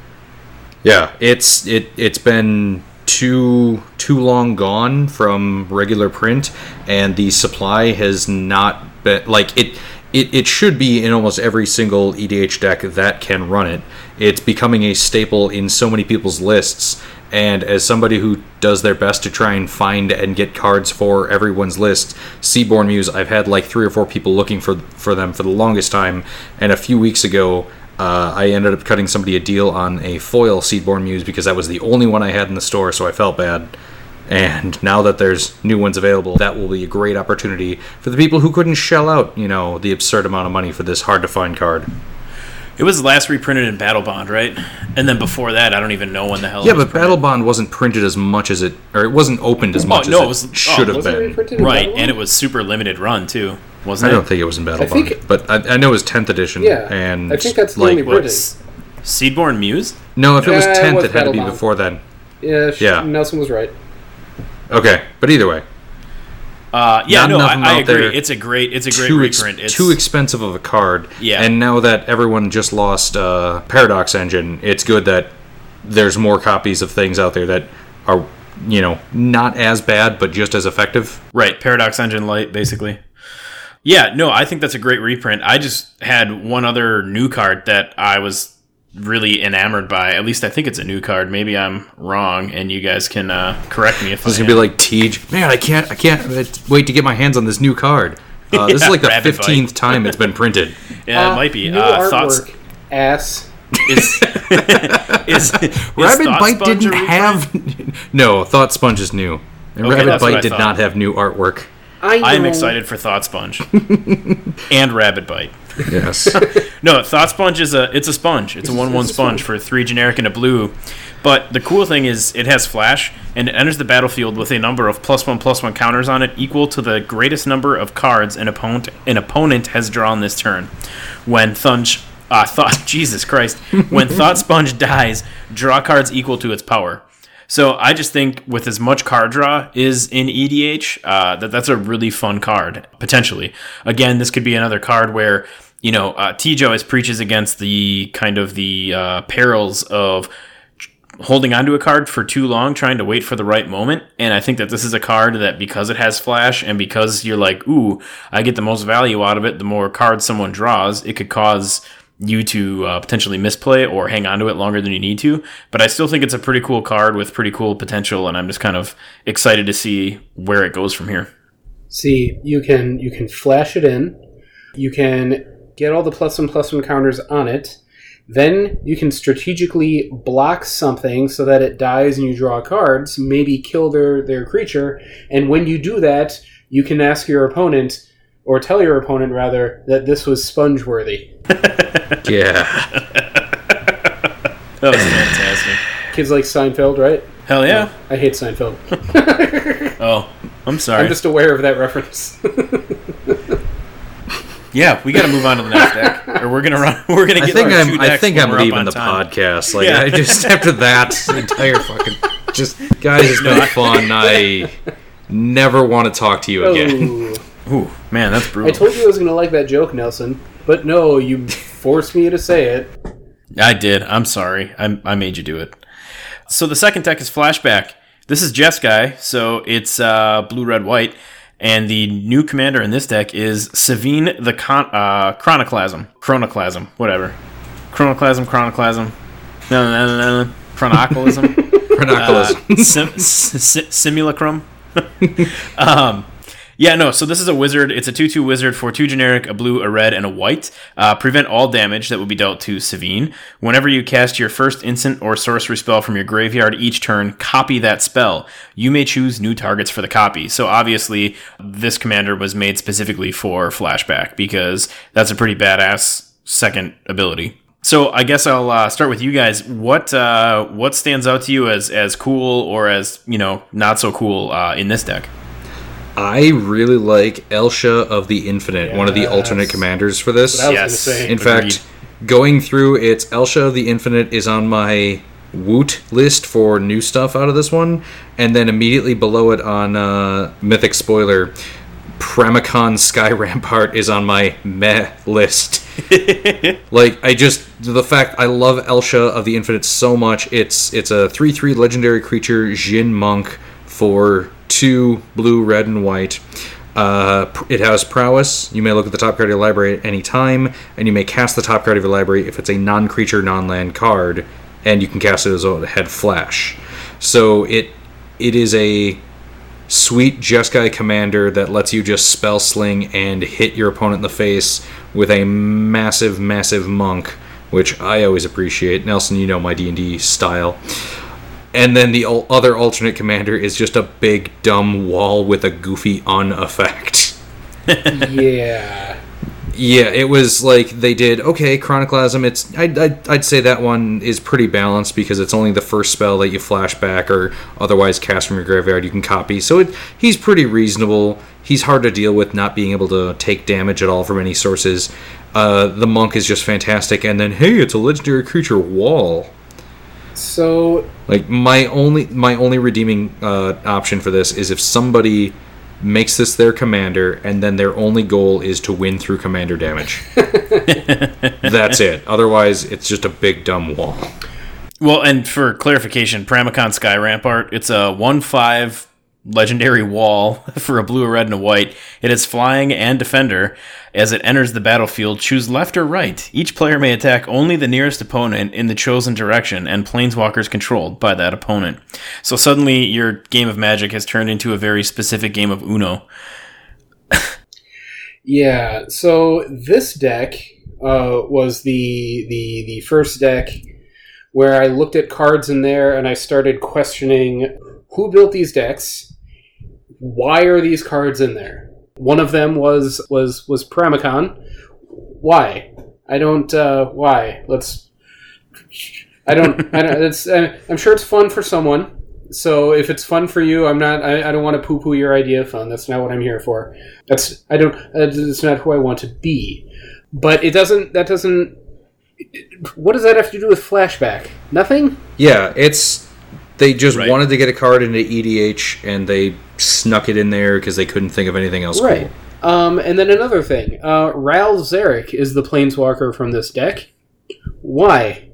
Speaker 3: Yeah, it's it it's been too too long gone from regular print, and the supply has not been like it. It, it should be in almost every single EDH deck that can run it. It's becoming a staple in so many people's lists, and as somebody who does their best to try and find and get cards for everyone's list, Seedborn Muse, I've had like three or four people looking for for them for the longest time, and a few weeks ago, uh, I ended up cutting somebody a deal on a foil Seedborn Muse because that was the only one I had in the store, so I felt bad. And now that there's new ones available, that will be a great opportunity for the people who couldn't shell out, you know, the absurd amount of money for this hard to find card.
Speaker 1: It was last reprinted in Battlebond, right? And then before that, I don't even know when the hell.
Speaker 3: Yeah,
Speaker 1: it was
Speaker 3: but Battlebond wasn't printed as much as it, or it wasn't opened as much oh,
Speaker 1: no, it
Speaker 3: as
Speaker 1: was-
Speaker 3: it should
Speaker 1: oh,
Speaker 3: have
Speaker 2: Was it
Speaker 3: been.
Speaker 2: reprinted
Speaker 1: right,
Speaker 2: Battle
Speaker 1: and it was super limited run too, wasn't
Speaker 3: I
Speaker 1: it?
Speaker 3: I don't think it was in Battle
Speaker 2: I think-
Speaker 3: Bond, but I, I know it was 10th edition.
Speaker 2: Yeah,
Speaker 3: and
Speaker 2: I think that's the
Speaker 3: like
Speaker 2: only
Speaker 1: What,
Speaker 2: printed.
Speaker 1: Seedborn Muse?
Speaker 3: no, if it was
Speaker 2: Uh, it
Speaker 3: 10th,
Speaker 2: was
Speaker 3: it had to be
Speaker 2: Bond.
Speaker 3: before then.
Speaker 2: Yeah, sh-
Speaker 3: Yeah.
Speaker 2: Nelson was right.
Speaker 3: Okay, but either way,
Speaker 1: Uh, yeah,
Speaker 3: Not
Speaker 1: no,
Speaker 3: enough of them
Speaker 1: I, I agree. It's a great, it's a great
Speaker 3: too, ex-
Speaker 1: reprint. It's
Speaker 3: too expensive of a card.
Speaker 1: Yeah.
Speaker 3: And now that everyone just lost uh, Paradox Engine, it's good that there's more copies of things out there that are, you know, not as bad but just as effective.
Speaker 1: Right, Paradox Engine Light, basically. Yeah, no, I think that's a great reprint. I just had one other new card that I was really enamored by. At least I think it's a new card. Maybe I'm wrong, and you guys can uh, correct me if
Speaker 3: This is
Speaker 1: I
Speaker 3: gonna be like Tej. Man, I can't, I can't uh, wait to get my hands on this new card. Uh, this is [laughs] like the fifteenth time it's been printed. [laughs]
Speaker 1: yeah,
Speaker 2: Uh,
Speaker 1: it might be.
Speaker 2: New
Speaker 1: Uh,
Speaker 2: artwork,
Speaker 1: thoughts
Speaker 2: ass.
Speaker 1: is [laughs] is, is
Speaker 3: Rabbit
Speaker 1: Thought
Speaker 3: Bite
Speaker 1: Sponge
Speaker 3: didn't have. no, Thought Sponge is new. And
Speaker 1: Okay,
Speaker 3: Rabbit
Speaker 1: that's what I
Speaker 3: Bite did
Speaker 1: thought.
Speaker 3: not have new artwork.
Speaker 2: I know.
Speaker 1: I'm excited for Thought Sponge and Rabbit Bite.
Speaker 3: Yes. [laughs]
Speaker 1: No, Thought Sponge is a it's a sponge. It's a one one
Speaker 2: it's
Speaker 1: sponge for three generic and a blue. But the cool thing is it has flash and it enters the battlefield with a number of plus one plus one counters on it equal to the greatest number of cards an opponent an opponent has drawn this turn. When Thunge uh, thought [laughs] Jesus Christ. When [laughs] Thought Sponge dies, draw cards equal to its power. So I just think with as much card draw is in EDH, uh, that that's a really fun card potentially. Again, this could be another card where you know uh, always preaches against the kind of the uh, perils of holding onto a card for too long, trying to wait for the right moment. And I think that this is a card that because it has flash and because you're like, ooh, I get the most value out of it, the more cards someone draws, it could cause you to uh, potentially misplay or hang on to it longer than you need to. But I still think it's a pretty cool card with pretty cool potential, and I'm just kind of excited to see where it goes from here.
Speaker 2: See, you can you can flash it in. You can get all the plus one plus one counters on it. Then you can strategically block something so that it dies and you draw cards, maybe kill their, their creature, and when you do that, you can ask your opponent, or tell your opponent rather, that this was sponge worthy. [laughs]
Speaker 3: yeah. [laughs]
Speaker 1: That was fantastic.
Speaker 2: Kids like Seinfeld, right?
Speaker 1: Hell yeah.
Speaker 2: I hate Seinfeld. [laughs]
Speaker 1: Oh, I'm sorry.
Speaker 2: I'm just aware of that reference.
Speaker 1: Yeah, we got to move on to the next deck, or we're gonna run. We're gonna
Speaker 3: I
Speaker 1: get.
Speaker 3: think
Speaker 1: our
Speaker 3: I'm.
Speaker 1: two
Speaker 3: I think I'm leaving the
Speaker 1: time.
Speaker 3: podcast. Like
Speaker 1: Yeah.
Speaker 3: I just after that entire fucking just guys, it's been fun. I never want to talk to you oh. again.
Speaker 2: Ooh.
Speaker 1: Ooh, man, that's brutal.
Speaker 2: I told you I was going to like that joke, Nelson, but no, you [laughs] forced me to say it.
Speaker 1: I did. I'm sorry. I, I made you do it. So the second deck is Flashback. This is Jeskai, so it's uh, blue, red, white. And the new commander in this deck is Sevinne the Con- uh, Chronoclasm. Chronoclasm, whatever. Chronoclasm, Chronoclasm. No, no, no, no, no. Chronoclasm. [laughs]
Speaker 3: Ranunculus.
Speaker 1: uh, sim- s- s- simulacrum. [laughs] um, Yeah, no. So this is a wizard. It's a two-two wizard for two generic, a blue, a red, and a white. Uh, prevent all damage that will be dealt to Sevinne. Whenever you cast your first instant or sorcery spell from your graveyard each turn, copy that spell. You may choose new targets for the copy. So obviously, this commander was made specifically for flashback because that's a pretty badass second ability. So I guess I'll uh, start with you guys. What uh, what stands out to you as as cool or as you know not so cool uh, in this deck?
Speaker 3: I really like Elsha of the Infinite, one of the alternate commanders for this.
Speaker 2: What I was
Speaker 1: Yes.
Speaker 3: In
Speaker 1: Agreed.
Speaker 3: fact, going through it's Elsha of the Infinite is on my Woot list for new stuff out of this one, and then immediately below it on uh, Mythic Spoiler, Pramikon Sky [laughs] Rampart is on my meh list. [laughs] like I just the fact I love Elsha of the Infinite so much. It's it's a three three legendary creature Djinn Monk for two blue, red, and white. Uh, it has prowess. You may look at the top card of your library at any time, and you may cast the top card of your library if it's a non-creature, non-land card, and you can cast it as a head flash. So it it is a sweet Jeskai commander that lets you just spell sling and hit your opponent in the face with a massive, massive monk, which I always appreciate. Nelson, you know my D and D style. And then the other alternate commander is just a big dumb wall with a goofy on effect. [laughs]
Speaker 2: yeah.
Speaker 3: Yeah, it was like they did okay. Chronoclasm. It's I'd, I'd, I'd say that one is pretty balanced because it's only the first spell that you flashback or otherwise cast from your graveyard you can copy. So it, he's pretty reasonable. He's hard to deal with, not being able to take damage at all from any sources. Uh, the monk is just fantastic, and then hey, it's a legendary creature wall.
Speaker 2: So
Speaker 3: Like my only my only redeeming uh, option for this is if somebody makes this their commander and then their only goal is to win through commander damage. [laughs] That's it. Otherwise, it's just a big dumb wall.
Speaker 1: Well, and for clarification, Pramikon Sky Rampart, it's a 1 5 legendary wall [laughs] for a blue, a red, and a white. It is flying and defender. As it enters the battlefield, choose left or right. Each player may attack only the nearest opponent in the chosen direction, and planeswalkers controlled by that opponent. So suddenly, your game of Magic has turned into a very specific game of Uno.
Speaker 2: yeah. So this deck uh, was the the the first deck where I looked at cards in there and I started questioning who built these decks. Why are these cards in there? One of them was was was Pramikon. Why? I don't. Uh, why? Let's. I don't. I don't. It's. I'm sure it's fun for someone. So if it's fun for you, I'm not. I, I don't want to poo-poo your idea of fun. That's not what I'm here for. That's. I don't. That's not who I want to be. But it doesn't. That doesn't. What does that have to do with flashback? Nothing.
Speaker 3: Yeah, it's they just
Speaker 1: Right.
Speaker 3: wanted to get a card into EDH and they snuck it in there because they couldn't think of anything else.
Speaker 2: Right. Um, and then another thing. Uh, Ral Zarek is the planeswalker from this deck. Why?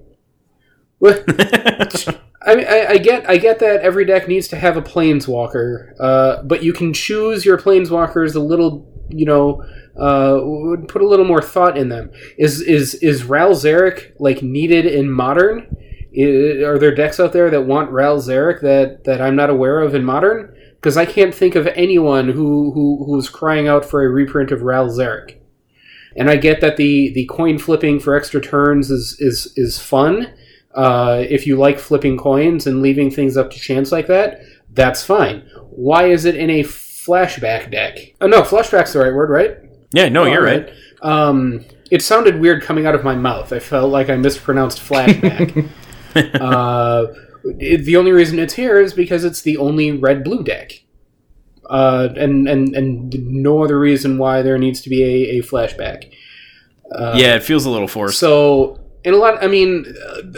Speaker 2: [laughs] I, mean, I, I get I get that every deck needs to have a planeswalker, uh, but you can choose your planeswalkers a little, you know, uh, put a little more thought in them. Is is is Ral Zarek like needed in modern? Are there decks out there that want Ral Zarek that that I'm not aware of in modern? Because I can't think of anyone who, who who's crying out for a reprint of Ral Zarek. And I get that the the coin flipping for extra turns is is is fun. Uh, if you like flipping coins and leaving things up to chance like that, that's fine. Why is it in a flashback deck? Oh no, flashback's the right word, right?
Speaker 1: Yeah, no, you're
Speaker 2: All
Speaker 1: right.
Speaker 2: Um, it sounded weird coming out of my mouth. I felt like I mispronounced flashback. [laughs] [laughs] uh, it- the only reason it's here is because it's the only red blue deck. Uh, and, and, and no other reason why there needs to be a, a flashback. Uh,
Speaker 1: yeah, it feels a little forced.
Speaker 2: So, in a lot, I mean,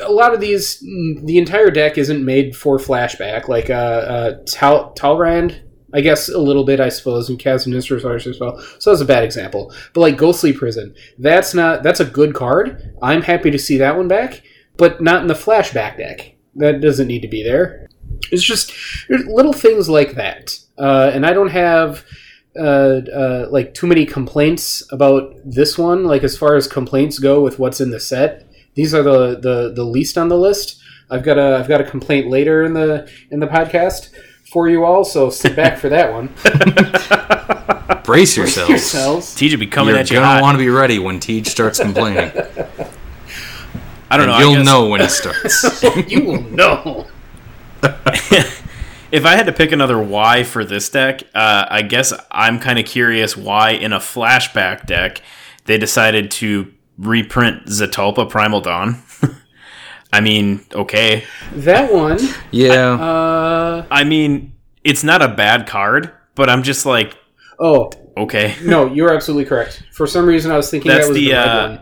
Speaker 2: a lot of these, the entire deck isn't made for flashback. Like uh, uh, Tal- Talrand, I guess a little bit, I suppose, and Kazminister as well. So that's a bad example. But like Ghostly Prison, that's not that's a good card. I'm happy to see that one back, but not in the flashback deck. That doesn't need to be there. It's just little things like that, uh, and I don't have uh, uh, like too many complaints about this one. Like as far as complaints go with what's in the set, these are the, the, the least on the list. I've got a I've got a complaint later in the in the podcast for you all, so sit back for that one. [laughs]
Speaker 3: Brace yourselves.
Speaker 2: Yourselves.
Speaker 1: Tej would be coming
Speaker 3: You're
Speaker 1: at you
Speaker 3: gonna want to be ready when Tej starts complaining. [laughs]
Speaker 1: I don't know.
Speaker 3: and
Speaker 1: I
Speaker 3: you'll
Speaker 1: guess-
Speaker 3: know when it starts. [laughs]
Speaker 2: You will know. [laughs]
Speaker 1: If I had to pick another why for this deck, uh, I guess I'm kind of curious why in a flashback deck they decided to reprint Zetalpa Primal Dawn. [laughs] I mean, okay.
Speaker 2: That one.
Speaker 3: yeah.
Speaker 2: Uh
Speaker 1: I mean, it's not a bad card, but I'm just like,
Speaker 2: oh
Speaker 1: okay.
Speaker 2: no, you're absolutely correct. For some reason, I was thinking
Speaker 1: That's
Speaker 2: that was
Speaker 1: the,
Speaker 2: the, red
Speaker 1: uh,
Speaker 2: one.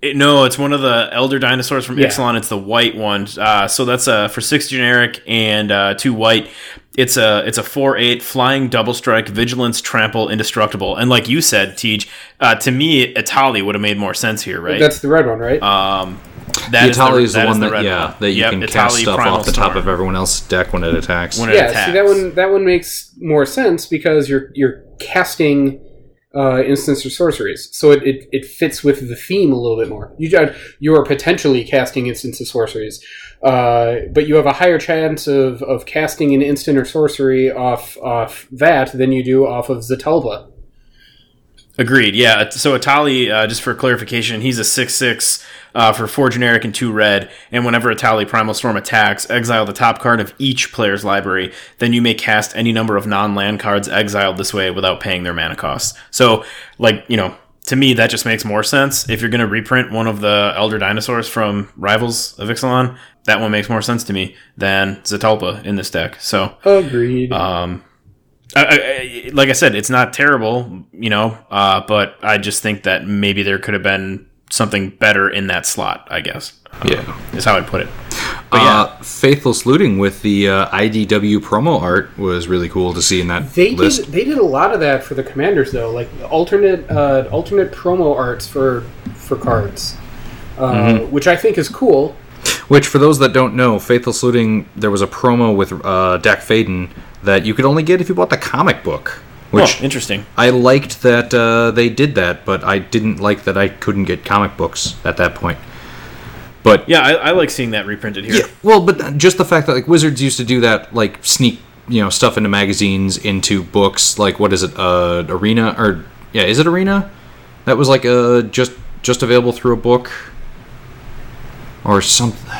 Speaker 1: It, no, it's one of the elder dinosaurs from
Speaker 2: Yeah.
Speaker 1: Ixalan. It's the white one. Uh, so that's uh, for six generic and uh, two white. It's a it's a four eight flying double strike, vigilance, trample, indestructible. And like you said, Tej, uh, to me, Etali would have made more sense here, right?
Speaker 2: That's the red one, right?
Speaker 1: um,
Speaker 3: the
Speaker 1: that is
Speaker 3: Etali is the
Speaker 1: that
Speaker 3: one that
Speaker 1: red
Speaker 3: yeah
Speaker 1: one.
Speaker 3: that you
Speaker 1: Yep,
Speaker 3: can
Speaker 1: Etali
Speaker 3: cast stuff off the top
Speaker 1: Storm.
Speaker 3: of everyone else's deck when it attacks.
Speaker 1: When it
Speaker 2: yeah,
Speaker 1: attacks.
Speaker 2: see that one. That one makes more sense because you're you're casting uh, instants or sorceries, so it, it, it fits with the theme a little bit more. You you are potentially casting instants or sorceries, uh, but you have a higher chance of, of casting an instant or sorcery off off that than you do off of Zetalpa.
Speaker 1: Agreed. Yeah. So Etali, uh, just for clarification, he's a six six uh, for four generic and two red. And whenever Etali Primal Storm attacks, exile the top card of each player's library. Then you may cast any number of non land cards exiled this way without paying their mana costs. So, like you know, to me that just makes more sense. If you're going to reprint one of the Elder Dinosaurs from Rivals of Ixalan, that one makes more sense to me than Zetalpa in this deck. So.
Speaker 2: Agreed.
Speaker 1: Um, I, I, like I said, it's not terrible, you know, uh, but I just think that maybe there could have been something better in that slot. I guess
Speaker 3: yeah.
Speaker 1: is how I'd put it. But yeah,
Speaker 3: Uh, Faithless Looting with the uh, IDW promo art was really cool to see in that
Speaker 2: They
Speaker 3: list.
Speaker 2: did. They did a lot of that for the commanders, though, like alternate uh, alternate promo arts for for cards, uh,
Speaker 3: Mm-hmm.
Speaker 2: which I think is cool.
Speaker 3: Which, for those that don't know, Faithless Looting, there was a promo with uh, Dack Fayden that you could only get if you bought the comic book. Which
Speaker 1: oh, interesting.
Speaker 3: I liked that uh, they did that, but I didn't like that I couldn't get comic books at that point. But
Speaker 1: Yeah, I, I like seeing that reprinted here.
Speaker 3: Yeah, well, but just the fact that like Wizards used to do that, like sneak, you know, stuff into magazines, into books. Like what is it, uh, Arena or yeah, is it Arena? That was like uh just just available through a book or something.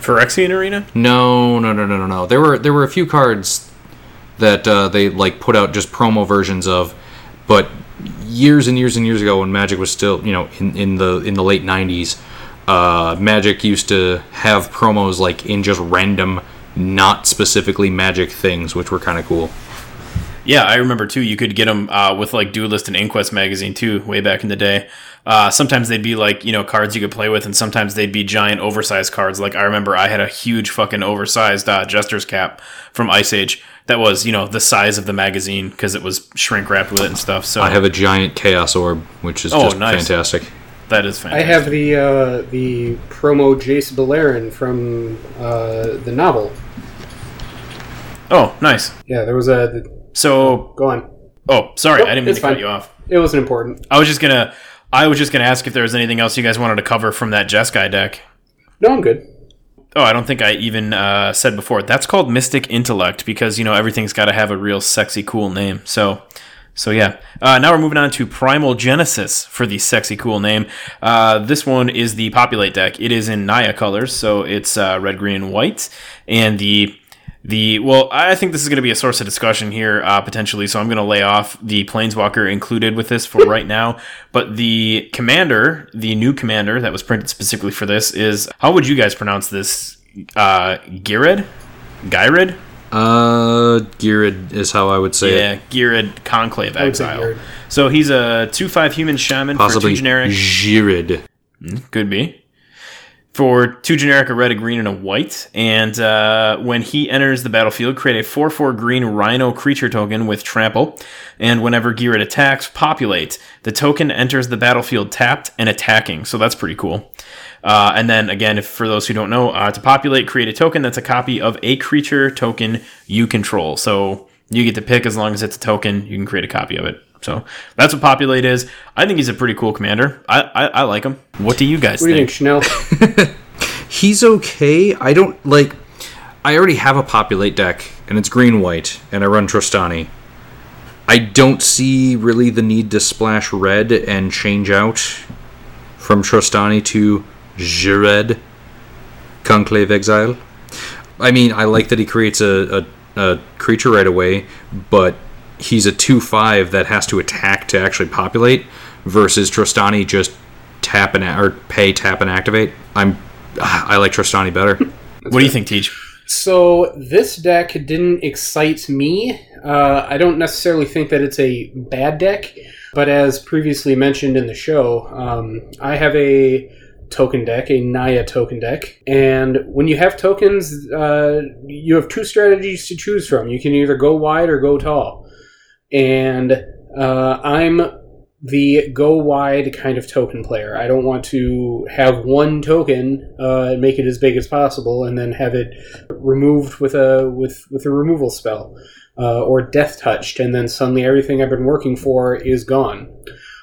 Speaker 1: Phyrexian Arena.
Speaker 3: No, no, no, no, no, no. There were there were a few cards that uh, they like put out just promo versions of, but years and years and years ago when Magic was still you know in, in the in the late '90s, uh, Magic used to have promos like in just random, not specifically Magic things, which were kind of cool.
Speaker 1: Yeah, I remember too. You could get them uh, with like Duelist and Inquest magazine too, way back in the day. Uh, sometimes they'd be like you know cards you could play with, and sometimes they'd be giant oversized cards. Like I remember I had a huge fucking oversized uh, Jester's cap from Ice Age that was you know the size of the magazine because it was shrink wrapped with it and stuff. So
Speaker 3: I have a giant Chaos Orb, which is
Speaker 1: Oh,
Speaker 3: just
Speaker 1: nice.
Speaker 3: fantastic.
Speaker 1: that is fantastic.
Speaker 2: I have the uh, the promo Jace Beleren from uh, the novel.
Speaker 1: Oh, nice.
Speaker 2: Yeah, there was a.
Speaker 1: So,
Speaker 2: go on.
Speaker 1: oh, sorry,
Speaker 2: Nope,
Speaker 1: I didn't mean to cut you off.
Speaker 2: It wasn't important.
Speaker 1: I was just gonna, I was just gonna ask if there was anything else you guys wanted to cover from that Jeskai deck.
Speaker 2: No, I'm good.
Speaker 1: Oh, I don't think I even uh, said before. That's called Mystic Intellect because you know everything's got to have a real sexy, cool name. So, so yeah. Uh, now we're moving on to Primal Genesis for the sexy, cool name. Uh, this one is the Populate deck. It is in Naya colors, so it's uh, red, green, and white. And the the well, I think this is going to be a source of discussion here uh, potentially. So I'm going to lay off the Planeswalker included with this for right now. But the commander, the new commander that was printed specifically for this is how would you guys pronounce this? Uh, Ghired, Gyrid,
Speaker 3: Uh, Ghired is how I would say it.
Speaker 1: yeah, Ghired Conclave Exile. So he's a two five human shaman for
Speaker 3: Possibly
Speaker 1: two generic.
Speaker 3: Ghired.
Speaker 1: Could be. For two generic, a red, a green, and a white. And uh, when he enters the battlefield, create a 4 4 green rhino creature token with trample. And whenever Ghired attacks, populate. The token enters the battlefield tapped and attacking. So that's pretty cool. Uh, and then again, if for those who don't know, uh, to populate, create a token that's a copy of a creature token you control. So you get to pick as long as it's a token, you can create a copy of it. So that's what populate is. I think he's a pretty cool commander. I I, I like him. What do you guys
Speaker 2: What do you
Speaker 1: think?
Speaker 2: think, Schnell? [laughs]
Speaker 3: he's okay. I don't like. I already have a populate deck, and it's green white, and I run Trostani. I don't see really the need to splash red and change out from Trostani to Jared Conclave Exile. I mean, I like that he creates a, a, a creature right away, but he's a 2 5 that has to attack to actually populate versus Trostani just tap and or pay, tap and activate. I'm [sighs] I like Trostani better. [laughs]
Speaker 1: what do you think, Tej?
Speaker 2: So this deck didn't excite me. Uh, I don't necessarily think that it's a bad deck, but as previously mentioned in the show, um, I have a token deck, a Naya token deck, and when you have tokens, uh, you have two strategies to choose from. You can either go wide or go tall, and uh, I'm the go wide kind of token player. I don't want to have one token uh, make it as big as possible, and then have it removed with a with with a removal spell, uh, or death touched, and then suddenly everything I've been working for is gone.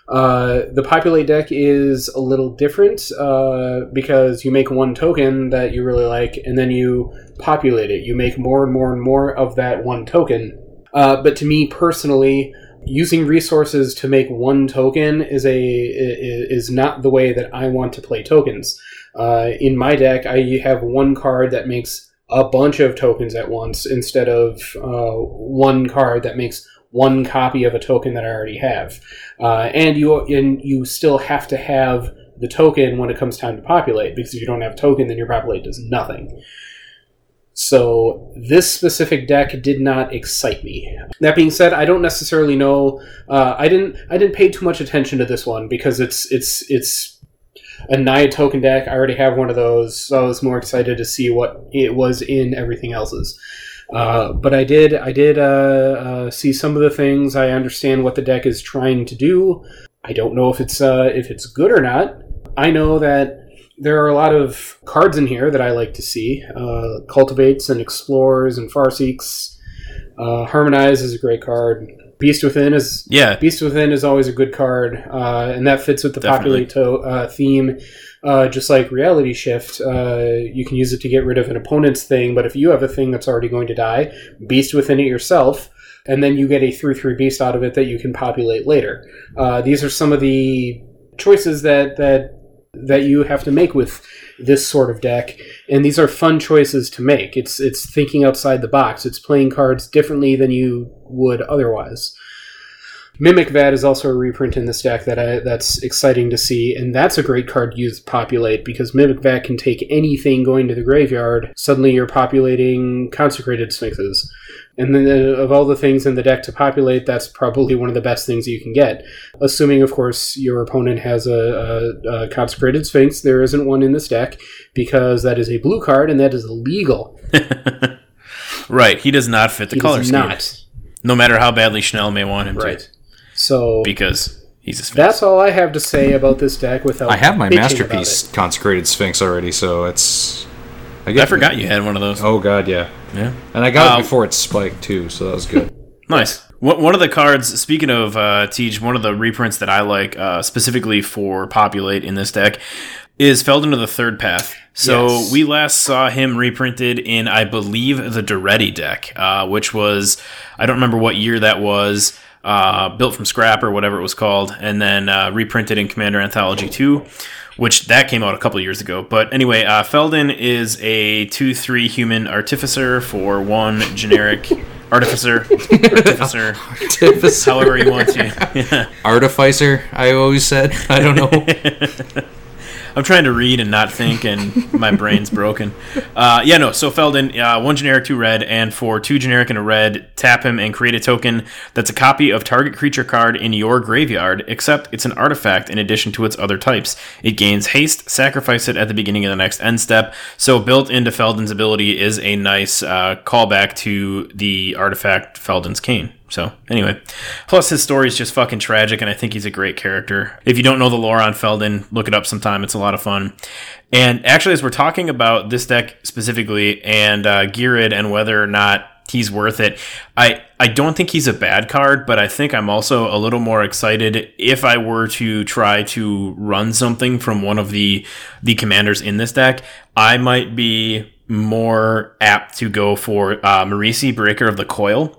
Speaker 2: Uh, the populate deck is a little different uh, because you make one token that you really like, and then you populate it. You make more and more and more of that one token. Uh, but to me personally, using resources to make one token is a is not the way that I want to play tokens. Uh, in my deck, I have one card that makes a bunch of tokens at once instead of uh, one card that makes one copy of a token that I already have. Uh, and you and you still have to have the token when it comes time to populate because if you don't have token, then your populate does nothing. So this specific deck did not excite me. That being said, I don't necessarily know. Uh, I didn't. I didn't pay too much attention to this one because it's it's it's a Naya token deck. I already have one of those, so I was more excited to see what it was in everything else's. Uh, but I did. I did uh, uh, see some of the things. I understand what the deck is trying to do. I don't know if it's uh, if it's good or not. I know that there are a lot of cards in here that I like to see. Uh, Cultivates and Explores and Farseeks. Uh, Harmonize is a great card. Beast Within is
Speaker 1: Yeah.
Speaker 2: Beast Within is always a good card, uh, and that fits with the
Speaker 1: Definitely.
Speaker 2: populate to, uh, theme. Uh, just like Reality Shift, uh, you can use it to get rid of an opponent's thing, but if you have a thing that's already going to die, Beast Within it yourself, and then you get a 3 3 Beast out of it that you can populate later. Uh, these are some of the choices that, that that you have to make with this sort of deck and these are fun choices to make. It's it's thinking outside the box. It's playing cards differently than you would otherwise Mimic Vat is also a reprint in this deck that I, that's exciting to see, and that's a great card to use to populate because Mimic Vat can take anything going to the graveyard. Suddenly, you're populating consecrated sphinxes, and then uh, of all the things in the deck to populate, that's probably one of the best things you can get. Assuming, of course, your opponent has a, a, a consecrated sphinx. There isn't one in this deck because that is a blue card and that is illegal. [laughs]
Speaker 1: right. He does not fit the
Speaker 2: He
Speaker 1: color scheme.
Speaker 2: not.
Speaker 1: No matter how badly Schnell may want him
Speaker 2: Right.
Speaker 1: to.
Speaker 2: So
Speaker 1: Because he's a sphinx.
Speaker 2: that's all I have to say about this deck. Without
Speaker 3: I have my masterpiece consecrated sphinx already, so it's.
Speaker 1: I forgot you had one of those.
Speaker 3: Oh god, yeah.
Speaker 1: Yeah.
Speaker 3: And I got
Speaker 1: Um,
Speaker 3: it before it spiked too, so that was good. [laughs]
Speaker 1: Nice. One one of the cards, speaking of uh, Tej, one of the reprints that I like uh, specifically for Populate in this deck is Feldon of the Third Path. So
Speaker 2: Yes.
Speaker 1: we last saw him reprinted in, I believe, the Daretti deck, uh, which was, I don't remember what year that was, uh, built from scrap or whatever it was called, and then uh, reprinted in Commander Anthology 2. Which that came out a couple years ago, but anyway, uh, Feldon is a two-three human artificer for one generic [laughs] artificer, artificer, however you want to. [laughs]
Speaker 3: Artificer, I always said. I don't know. [laughs]
Speaker 1: I'm trying to read and not think, and my brain's broken. Uh, yeah, no. So Feldon, uh, one generic, two red, and for two generic and a red, tap him and create a token that's a copy of target creature card in your graveyard, except it's an artifact in addition to its other types. It gains haste. Sacrifice it at the beginning of the next end step. So built into Feldon's ability is a nice uh, callback to the artifact Feldon's Cane. So anyway, plus his story is just fucking tragic, and I think he's a great character. If you don't know the lore on Feldon, look it up sometime. It's a lot of fun. And actually, as we're talking about this deck specifically and uh, Ghired and whether or not he's worth it, I I don't think he's a bad card, but I think I'm also a little more excited if I were to try to run something from one of the the commanders in this deck. I might be more apt to go for uh, Marisi, Breaker of the Coil.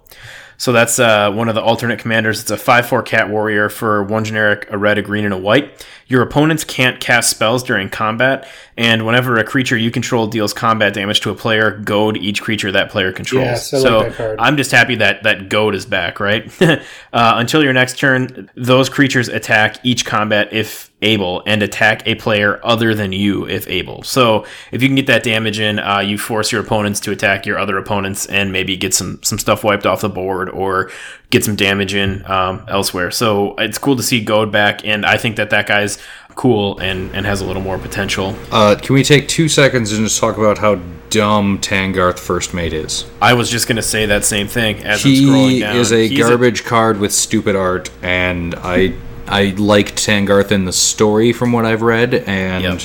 Speaker 1: So that's uh, one of the alternate commanders. It's a 5 4 cat warrior for one generic, a red, a green, and a white. Your opponents can't cast spells during combat, and whenever a creature you control deals combat damage to a player, goad each creature that player controls.
Speaker 2: Yes, I like
Speaker 1: so
Speaker 2: that card.
Speaker 1: I'm just happy that that goad is back, right? [laughs] uh, until your next turn, those creatures attack each combat if able and attack a player other than you if able. So if you can get that damage in, uh, you force your opponents to attack your other opponents and maybe get some some stuff wiped off the board or get some damage in um, elsewhere. So it's cool to see Goad back, and I think that that guy's cool and, and has a little more potential.
Speaker 3: Uh, can we take two seconds and just talk about how dumb Tahngarth First Mate is?
Speaker 1: I was just gonna say that same thing as I'm scrolling
Speaker 3: He
Speaker 1: down.
Speaker 3: is a
Speaker 1: He's
Speaker 3: garbage card with stupid art, and I I liked Tahngarth in the story from what I've read, and
Speaker 1: Yep.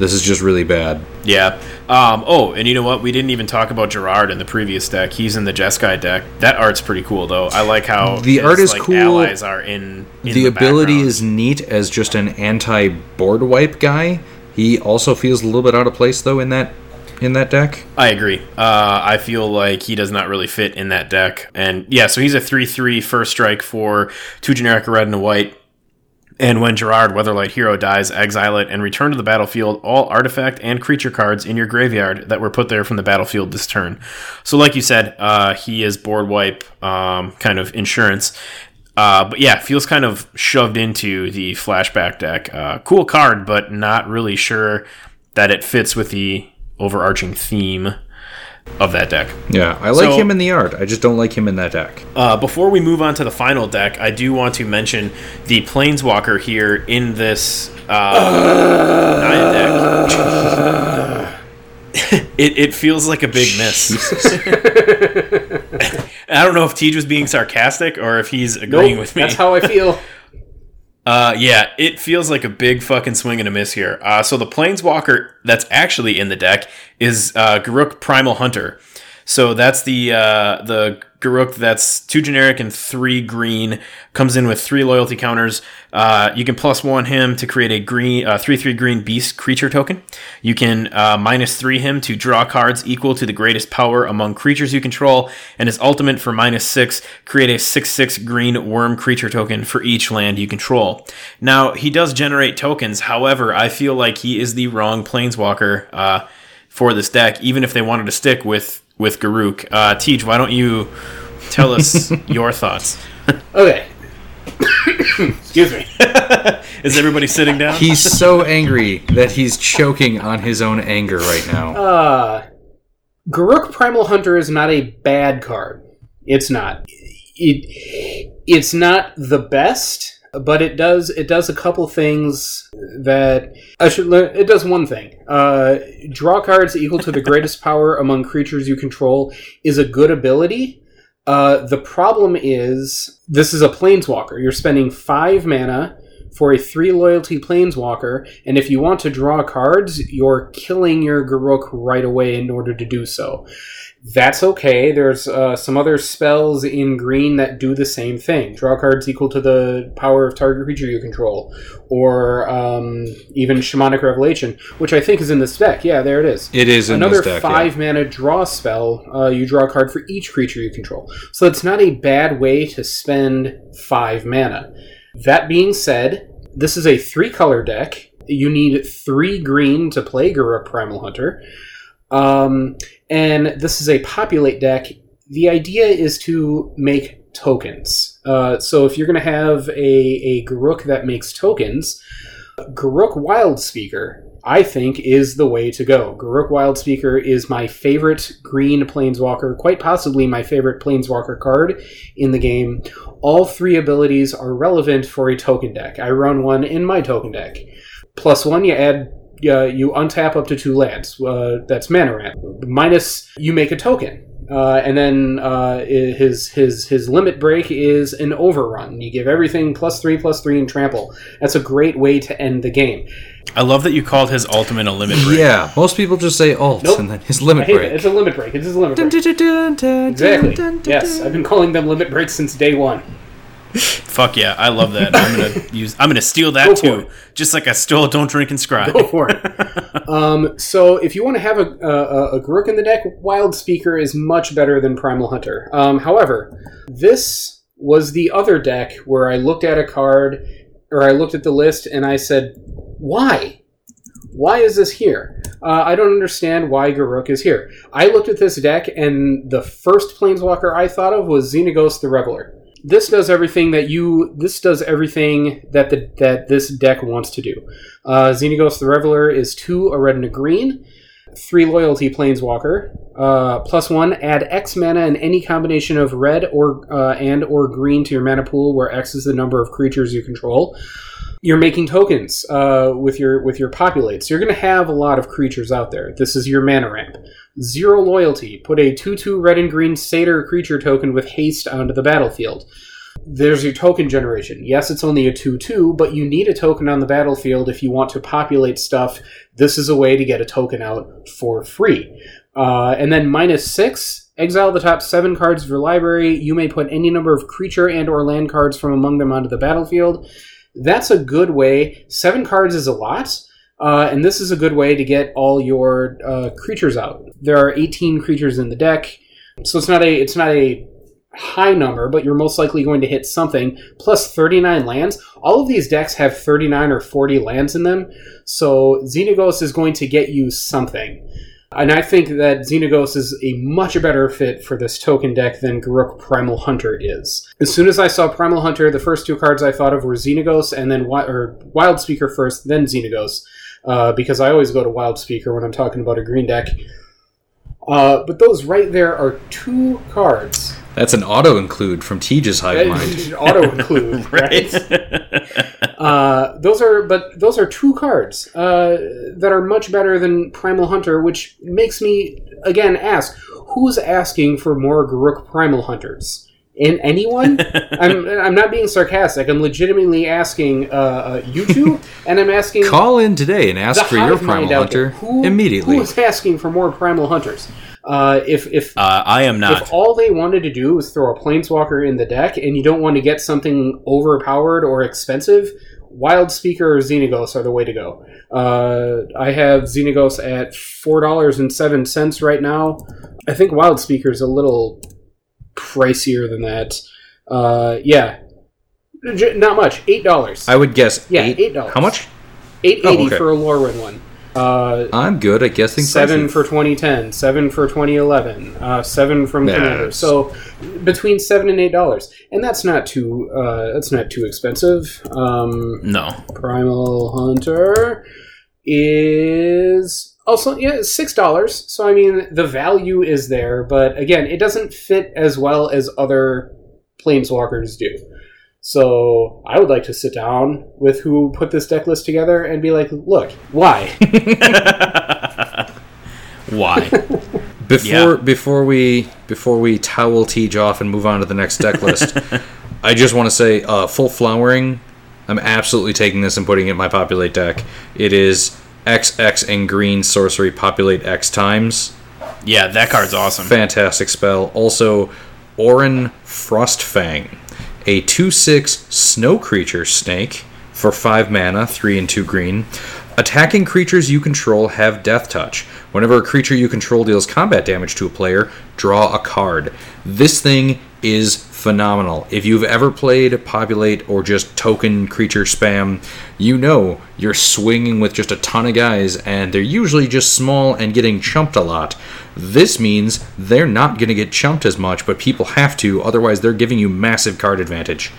Speaker 3: This is just really bad.
Speaker 1: Yeah. Um, oh, and you know what? We didn't even talk about Gerard in the previous deck. He's in the Jeskai deck. That art's pretty cool, though. I like how
Speaker 3: The
Speaker 1: his,
Speaker 3: art is
Speaker 1: like,
Speaker 3: cool.
Speaker 1: Allies are in. in
Speaker 3: the, ability
Speaker 1: background.
Speaker 3: is neat as just an anti-board wipe guy. He also feels a little bit out of place though in that in that deck.
Speaker 1: I agree. Uh, I feel like he does not really fit in that deck. And yeah, so he's a 3 3 first strike for two generic, red and a white. And when Gerard, Weatherlight Hero, dies, exile it and return to the battlefield all artifact and creature cards in your graveyard that were put there from the battlefield this turn. So, like you said, uh, he is board wipe um, kind of insurance. Uh, but yeah, feels kind of shoved into the flashback deck. Uh, cool card, but not really sure that it fits with the overarching theme of that deck.
Speaker 3: Yeah, I like
Speaker 1: So-
Speaker 3: him in the art. I just don't like him in that deck.
Speaker 1: Uh, before we move on to the final deck, I do want to mention the Planeswalker here in this uh, Naya deck. [laughs] it, it feels like a big miss. [laughs] I don't know if Tej was being sarcastic or if he's agreeing
Speaker 2: Nope,
Speaker 1: with me.
Speaker 2: that's how I feel. [laughs]
Speaker 1: Uh, yeah, it feels like a big fucking swing and a miss here. Uh, so the Planeswalker that's actually in the deck is uh, Garruk Primal Hunter. So that's the uh, the Garruk that's two generic and three green. Comes in with three loyalty counters. Uh, you can plus one him to create a green uh, three three green beast creature token. You can uh, minus three him to draw cards equal to the greatest power among creatures you control. And his ultimate for minus six create a six six green worm creature token for each land you control. Now he does generate tokens. However, I feel like he is the wrong planeswalker uh, for this deck. Even if they wanted to stick with with Garruk, uh, Tej, why don't you tell us [laughs] your thoughts?
Speaker 2: Okay. Excuse me. [laughs]
Speaker 1: Is everybody sitting down?
Speaker 3: He's so angry that he's choking on his own anger right now.
Speaker 2: Uh, Garruk Primal Hunter is not a bad card. It's not. It, it's not the best, but it does it does a couple things that I should learn. It does one thing. Uh, draw cards equal to the greatest [laughs] power among creatures you control is a good ability. Uh, the problem is this is a planeswalker. You're spending five mana for a three loyalty planeswalker, and if you want to draw cards, you're killing your Garruk right away in order to do so. That's okay. There's uh, some other spells in green that do the same thing. Draw cards equal to the power of target creature you control, or um, even Shamanic Revelation, which I think is in this deck. Yeah, there it is
Speaker 3: It is in
Speaker 2: another
Speaker 3: this deck. yeah.
Speaker 2: five mana draw spell. Uh, you draw a card for each creature you control. So it's not a bad way to spend five mana. That being said, this is a three color deck. You need three green to play Garruk Primal Hunter. Um, and this is a populate deck. The idea is to make tokens. Uh, so if you're going to have a, a Garruk that makes tokens, Garruk Wildspeaker, I think, is the way to go. Garruk Wildspeaker is my favorite green planeswalker, quite possibly my favorite planeswalker card in the game. All three abilities are relevant for a token deck. I run one in my token deck. Plus one, you add. Uh, you untap up to two lands. Uh, that's mana ramp. Minus, you make a token. Uh, and then uh, his his his limit break is an overrun. You give everything plus three plus three and trample. That's a great way to end the game.
Speaker 1: I love that you called his ultimate a limit break.
Speaker 3: Yeah, most people just say alt
Speaker 2: Nope.
Speaker 3: and then his
Speaker 2: I
Speaker 3: limit
Speaker 2: hate it.
Speaker 3: break.
Speaker 2: It's a limit break. It's a limit break. Exactly. Yes, I've been calling them limit breaks since day one. [laughs]
Speaker 1: Fuck yeah, I love that. I'm gonna use. I'm gonna steal that too.
Speaker 2: it.
Speaker 1: Just like I stole "Don't Drink and Scry."
Speaker 2: Go for it. [laughs] um, so if you want to have a, a, a Garruk in the deck, Wild Speaker is much better than Primal Hunter. Um, however, this was the other deck where I looked at a card, or I looked at the list, and I said, "Why? Why is this here? Uh, I don't understand why Garruk is here." I looked at this deck, and the first Planeswalker I thought of was Xenagos the Reveler this does everything that you this does everything that the that this deck wants to do. Uh, Xenagos the Reveler is two a red and a green, three loyalty planeswalker, uh, plus one add X mana and any combination of red or uh, and or green to your mana pool where X is the number of creatures you control. You're making tokens uh, with your with your populates. You're going to have a lot of creatures out there. This is your mana ramp. Zero loyalty. Put a 2 2 red and green satyr creature token with haste onto the battlefield. There's your token generation. Yes, it's only a 2 2, but you need a token on the battlefield if you want to populate stuff. This is a way to get a token out for free. Uh, and then minus 6. Exile the top seven cards of your library. You may put any number of creature and or land cards from among them onto the battlefield. That's a good way. Seven cards is a lot, uh, and this is a good way to get all your uh, creatures out. There are 18 creatures in the deck, so it's not a it's not a high number, but you're most likely going to hit something. Plus 39 lands. All of these decks have 39 or 40 lands in them, so Xenagos is going to get you something. And I think that Xenagos is a much better fit for this token deck than Garruk Primal Hunter is. As soon as I saw Primal Hunter, the first two cards I thought of were Xenagos and then Wi- or Wild Speaker first, then Xenagos, uh, because I always go to Wild Speaker when I'm talking about a green deck. Uh, but those right there are two cards.
Speaker 3: That's an auto include from Tejas Hive Mind.
Speaker 2: Auto include, [laughs] right? Uh, those are, but those are two cards uh, that are much better than Primal Hunter, which makes me again ask: Who's asking for more Garruk Primal Hunters? In anyone? [laughs] I'm I'm not being sarcastic. I'm legitimately asking uh, uh, you two, and I'm asking
Speaker 3: Call in today and ask for your Primal
Speaker 2: mind out.
Speaker 3: Hunter
Speaker 2: Who,
Speaker 3: immediately.
Speaker 2: Who is asking for more Primal Hunters? Uh, if if
Speaker 1: Uh, I am not.
Speaker 2: if all they wanted to do was throw a planeswalker in the deck and you don't want to get something overpowered or expensive, Wild Speaker or Xenagos are the way to go. Uh, I have Xenagos at $4.07 right now. I think Wild Speaker is a little pricier than that. Uh, yeah. Not much. $8.
Speaker 3: I would guess
Speaker 2: Yeah,
Speaker 3: eight.
Speaker 2: $8.
Speaker 3: How much?
Speaker 2: 880
Speaker 3: Oh, okay.
Speaker 2: for a Lorwyn one. Uh,
Speaker 3: I'm good at guessing.
Speaker 2: seven
Speaker 3: prices.
Speaker 2: for 2010, seven for 2011, uh, seven from
Speaker 3: Yeah,
Speaker 2: Commander. So between seven and eight dollars, and that's not too uh, that's not too expensive. Um,
Speaker 1: no.
Speaker 2: Primal Hunter is also yeah six dollars. So I mean the value is there, but again, it doesn't fit as well as other planeswalkers do. So I would like to sit down with who put this deck list together and be like, look, why? [laughs]
Speaker 1: Why? [laughs]
Speaker 3: Before
Speaker 1: Yeah.
Speaker 3: before we before we towel Teej off and move on to the next deck list, [laughs] I just want to say uh, full flowering. I'm absolutely taking this and putting it in my populate deck. It is XX and green sorcery populate X times.
Speaker 1: yeah, that card's awesome.
Speaker 3: Fantastic spell. Also, Ohran Frostfang, a 2 6 snow creature snake for 5 mana, 3 and 2 green. Attacking creatures you control have death touch. Whenever a creature you control deals combat damage to a player, draw a card. This thing is phenomenal. If you've ever played Populate or just token creature spam, you know you're swinging with just a ton of guys and they're usually just small and getting chumped a lot. This means they're not going to get chumped as much, but people have to, otherwise, they're giving you massive card advantage.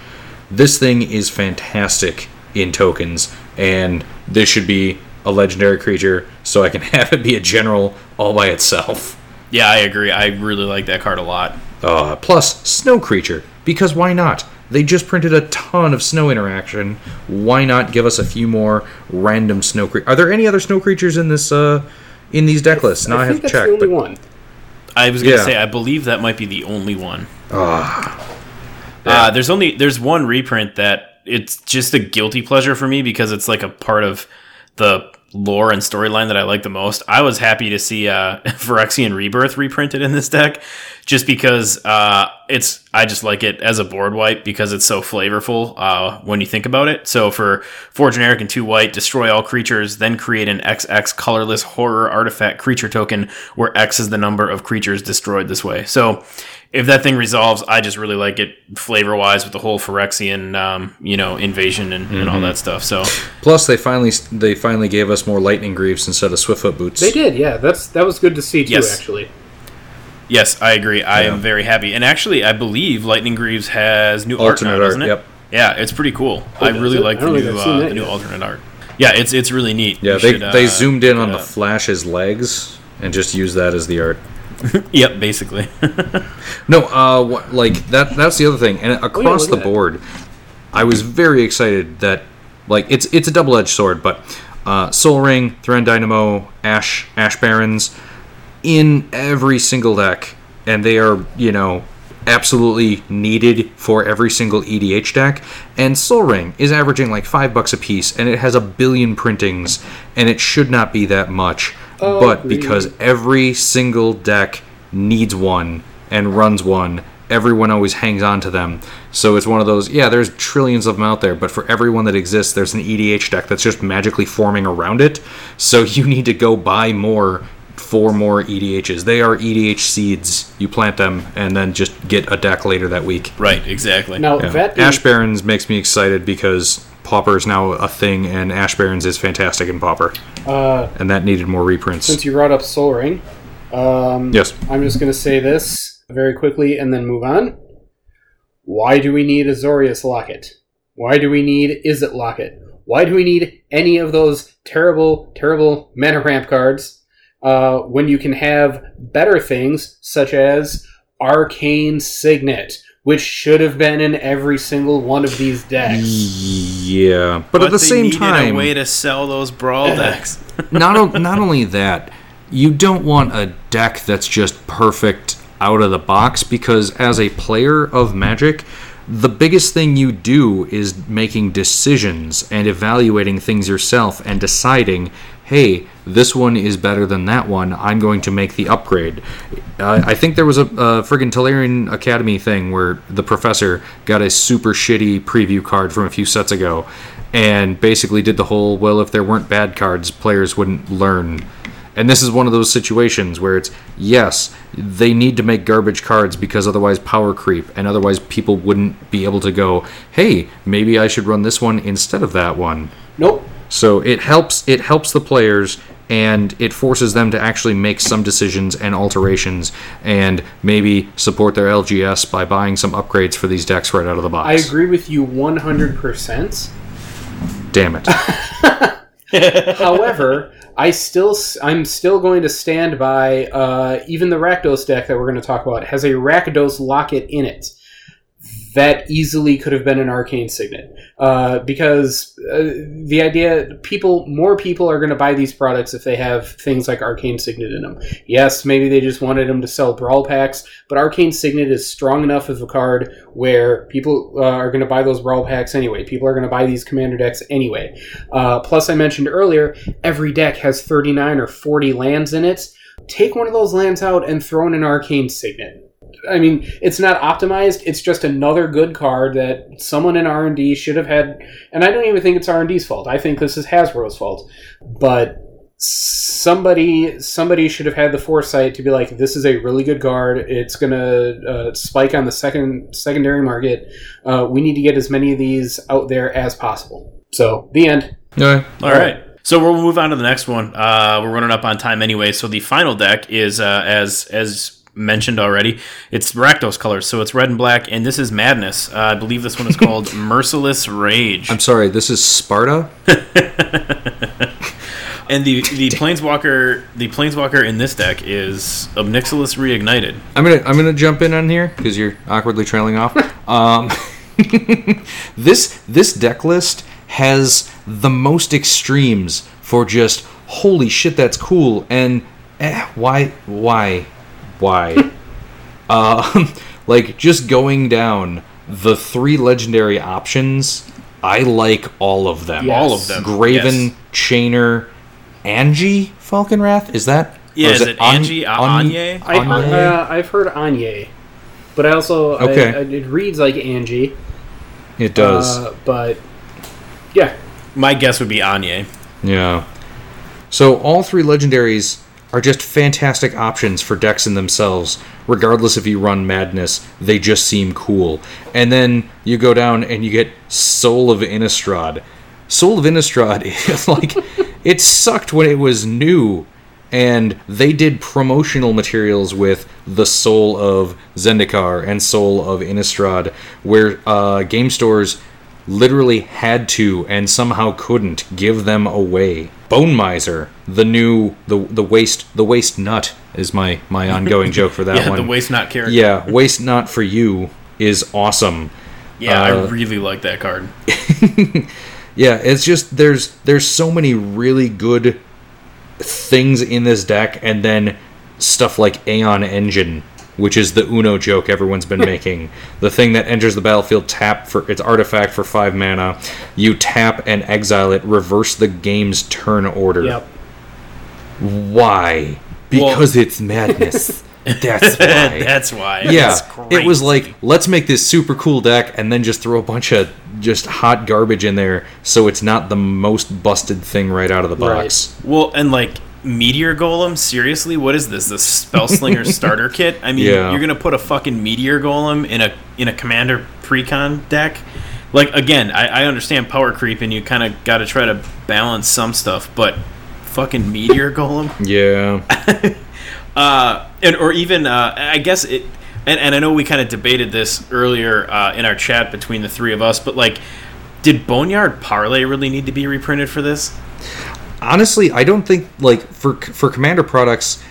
Speaker 3: This thing is fantastic in tokens, and this should be a legendary creature, so I can [laughs] have it be a general all by itself.
Speaker 1: Yeah, I agree. I really like that card a lot.
Speaker 3: Uh, plus, snow creature, because why not? They just printed a ton of snow interaction. Why not give us a few more random snow creatures? Are there any other snow creatures in this uh, in these deck lists? Now I,
Speaker 2: I
Speaker 3: have to check.
Speaker 2: the only
Speaker 3: But
Speaker 2: one.
Speaker 1: I was gonna
Speaker 3: Yeah.
Speaker 1: say I believe that might be the only one.
Speaker 3: Ah.
Speaker 1: Uh, there's only there's one reprint that it's just a guilty pleasure for me because it's like a part of the lore and storyline that I like the most. I was happy to see uh, [laughs] Phyrexian Rebirth reprinted in this deck, just because uh, it's I just like it as a board wipe because it's so flavorful uh, when you think about it. So for four generic and two white, destroy all creatures, then create an XX colorless horror artifact creature token where X is the number of creatures destroyed this way. So if that thing resolves, I just really like it flavor wise with the whole Phyrexian, um, you know, invasion and, and all that stuff. So
Speaker 3: Plus, they finally they finally gave us more lightning greaves instead of swiftfoot boots.
Speaker 2: They did, yeah. That's that was good to see too.
Speaker 1: Yes.
Speaker 2: Actually,
Speaker 1: yes, I agree. I
Speaker 3: Yeah.
Speaker 1: am very happy. And actually, I believe Lightning Greaves has new art
Speaker 3: Alternate
Speaker 1: now,
Speaker 3: art,
Speaker 1: doesn't it?
Speaker 3: yep.
Speaker 1: Yeah, it's pretty cool. I really
Speaker 2: it?
Speaker 1: like
Speaker 2: I
Speaker 1: the new uh,
Speaker 2: that
Speaker 1: the new alternate art. Yeah, it's it's really neat.
Speaker 3: Yeah,
Speaker 1: You
Speaker 3: they
Speaker 1: should,
Speaker 3: they
Speaker 1: uh,
Speaker 3: zoomed in on the. Flash's legs and just used that as the art. [laughs]
Speaker 1: Yep, basically. [laughs]
Speaker 3: No, uh, what, like that. That's the other thing. And across
Speaker 2: look
Speaker 3: the
Speaker 2: that.
Speaker 3: board, I was very excited that, like, it's it's a double edged sword, but uh, Sol Ring, Thran Dynamo, Ash Ash Barrens, in every single deck, and they are you know absolutely needed for every single EDH deck. And Sol Ring is averaging like five bucks a piece, and it has a billion printings, and it should not be that much. Oh, but
Speaker 2: agreed.
Speaker 3: because every single deck needs one and runs one, everyone always hangs on to them. So it's one of those, yeah, there's trillions of them out there, but for everyone that exists, there's an EDH deck that's just magically forming around it. So [laughs] you need to go buy more for more EDHs. They are EDH seeds. You plant them and then just get a deck later that week.
Speaker 1: right, exactly.
Speaker 2: now
Speaker 3: Yeah.
Speaker 2: that being,
Speaker 3: Ash Barrens makes me excited because Pauper is now a thing, and Ash Barrens is fantastic in Pauper.
Speaker 2: uh,
Speaker 3: and that needed more reprints.
Speaker 2: since you brought up Soul Ring, um,
Speaker 3: yes.
Speaker 2: I'm just going to say this very quickly and then move on. Why do we need Azorius Locket? Why do we need Izzet Locket? Why do we need any of those terrible, terrible mana ramp cards uh, when you can have better things such as Arcane Signet, which should have been in every single one of these decks?
Speaker 3: Yeah, but, at the
Speaker 1: they
Speaker 3: same time,
Speaker 1: a way to sell those brawl decks. [laughs]
Speaker 3: not o- not only that, you don't want a deck that's just perfect out of the box because as a player of Magic, the biggest thing you do is making decisions and evaluating things yourself and deciding, hey, this one is better than that one. I'm going to make the upgrade. Uh, I think there was a, a friggin' Tolarian Academy thing where the professor got a super shitty preview card from a few sets ago and basically did the whole well, if there weren't bad cards, players wouldn't learn. And this is one of those situations where it's yes, they need to make garbage cards because otherwise power creep, and otherwise people wouldn't be able to go, hey, maybe I should run this one instead of that one.
Speaker 2: Nope.
Speaker 3: So it helps it helps the players and it forces them to actually make some decisions and alterations and maybe support their LGS by buying some upgrades for these decks right out of the box.
Speaker 2: I agree with you 100%.
Speaker 3: Damn it. [laughs]
Speaker 2: However, I still I'm still going to stand by uh, even the Rakdos deck that we're going to talk about has a Rakdos locket in it. That easily could have been an arcane signet uh, because uh, the idea people more people are going to buy these products if they have things like arcane signet in them. Yes, maybe they just wanted them to sell brawl packs, but arcane signet is strong enough of a card where people uh, are going to buy those brawl packs anyway. People are going to buy these commander decks anyway. Uh, plus, I mentioned earlier, every deck has 39 or 40 lands in it. Take one of those lands out and throw in an arcane signet. I mean, it's not optimized. It's just another good card that someone in R and D should have had. And I don't even think it's R and D's fault. I think this is Hasbro's fault. But somebody somebody should have had the foresight to be like, this is a really good card. It's gonna uh, spike on the second secondary market. Uh, we need to get as many of these out there as possible. So the end.
Speaker 3: Okay.
Speaker 1: All right. So we'll move on to the next one. Uh, we're running up on time anyway. So the final deck is uh, as as mentioned already. It's Rakdos colors, so it's red and black, and this is Madness. Uh, I believe this one is called [laughs] Merciless Rage.
Speaker 3: I'm sorry, this is Sparta? [laughs]
Speaker 1: And the the planeswalker the planeswalker in this deck is Ob Nixilis Reignited.
Speaker 3: I'm gonna I'm gonna jump in on here because you're awkwardly trailing off. [laughs] Um, this this deck list has the most extremes for just holy shit that's cool and eh, why why why uh, [laughs] like just going down the three legendary options. I like all of them.
Speaker 2: Yes.
Speaker 1: All of them.
Speaker 3: Greven,
Speaker 1: Yes.
Speaker 3: Chainer, Angie Falkenrath. Is that?
Speaker 1: Yeah,
Speaker 3: or
Speaker 1: is it
Speaker 3: An-
Speaker 1: Angie? A-
Speaker 3: An-
Speaker 1: Anye?
Speaker 2: I,
Speaker 3: Anye?
Speaker 2: uh, I've heard Anye, but I also I-
Speaker 3: Okay.
Speaker 2: I, it reads like Angie.
Speaker 3: It does.
Speaker 2: Uh, but yeah,
Speaker 1: My guess would be Anye.
Speaker 3: Yeah. So all three legendaries are just fantastic options for decks in themselves. Regardless if you run Madness, they just seem cool. And then you go down and you get Soul of Innistrad. Soul of Innistrad [laughs] is like [laughs] it sucked when it was new. And they did promotional materials with the Soul of Zendikar and Soul of Innistrad, where uh, game stores literally had to and somehow couldn't give them away. Bone Miser, the new the the waste the waste nut is my my ongoing joke for that [laughs] one.
Speaker 1: Yeah,
Speaker 3: one.
Speaker 1: the waste not character.
Speaker 3: yeah, waste not for you is awesome.
Speaker 1: Yeah,
Speaker 3: Uh,
Speaker 1: I really like that card. [laughs]
Speaker 3: Yeah, it's just there's there's so many really good things in this deck, and then stuff like Aeon Engine, which is the Uno joke everyone's been [laughs] making. The thing that enters the battlefield tap for its artifact for five mana. You tap and exile it, reverse the game's turn order.
Speaker 2: yep.
Speaker 3: Why? Because it's madness. [laughs] That's why. [laughs]
Speaker 1: That's why.
Speaker 3: yeah,
Speaker 1: It's
Speaker 3: it was like let's make this super cool deck and then just throw a bunch of just hot garbage in there so it's not the most busted thing right out of the box.
Speaker 1: Well, and like Meteor Golem, seriously, what is this? The Spellslinger [laughs] starter kit? I mean,
Speaker 3: Yeah.
Speaker 1: you're gonna put a fucking Meteor Golem in a in a Commander Precon deck? Like again, I, I understand power creep, and you kind of got to try to balance some stuff, but fucking Meteor [laughs] Golem,
Speaker 3: Yeah. [laughs]
Speaker 1: uh, and or even uh, I guess it. And, and I know we kind of debated this earlier uh, in our chat between the three of us, but like, did Boneyard Parley really need to be reprinted for this?
Speaker 3: Honestly, I don't think like for for commander products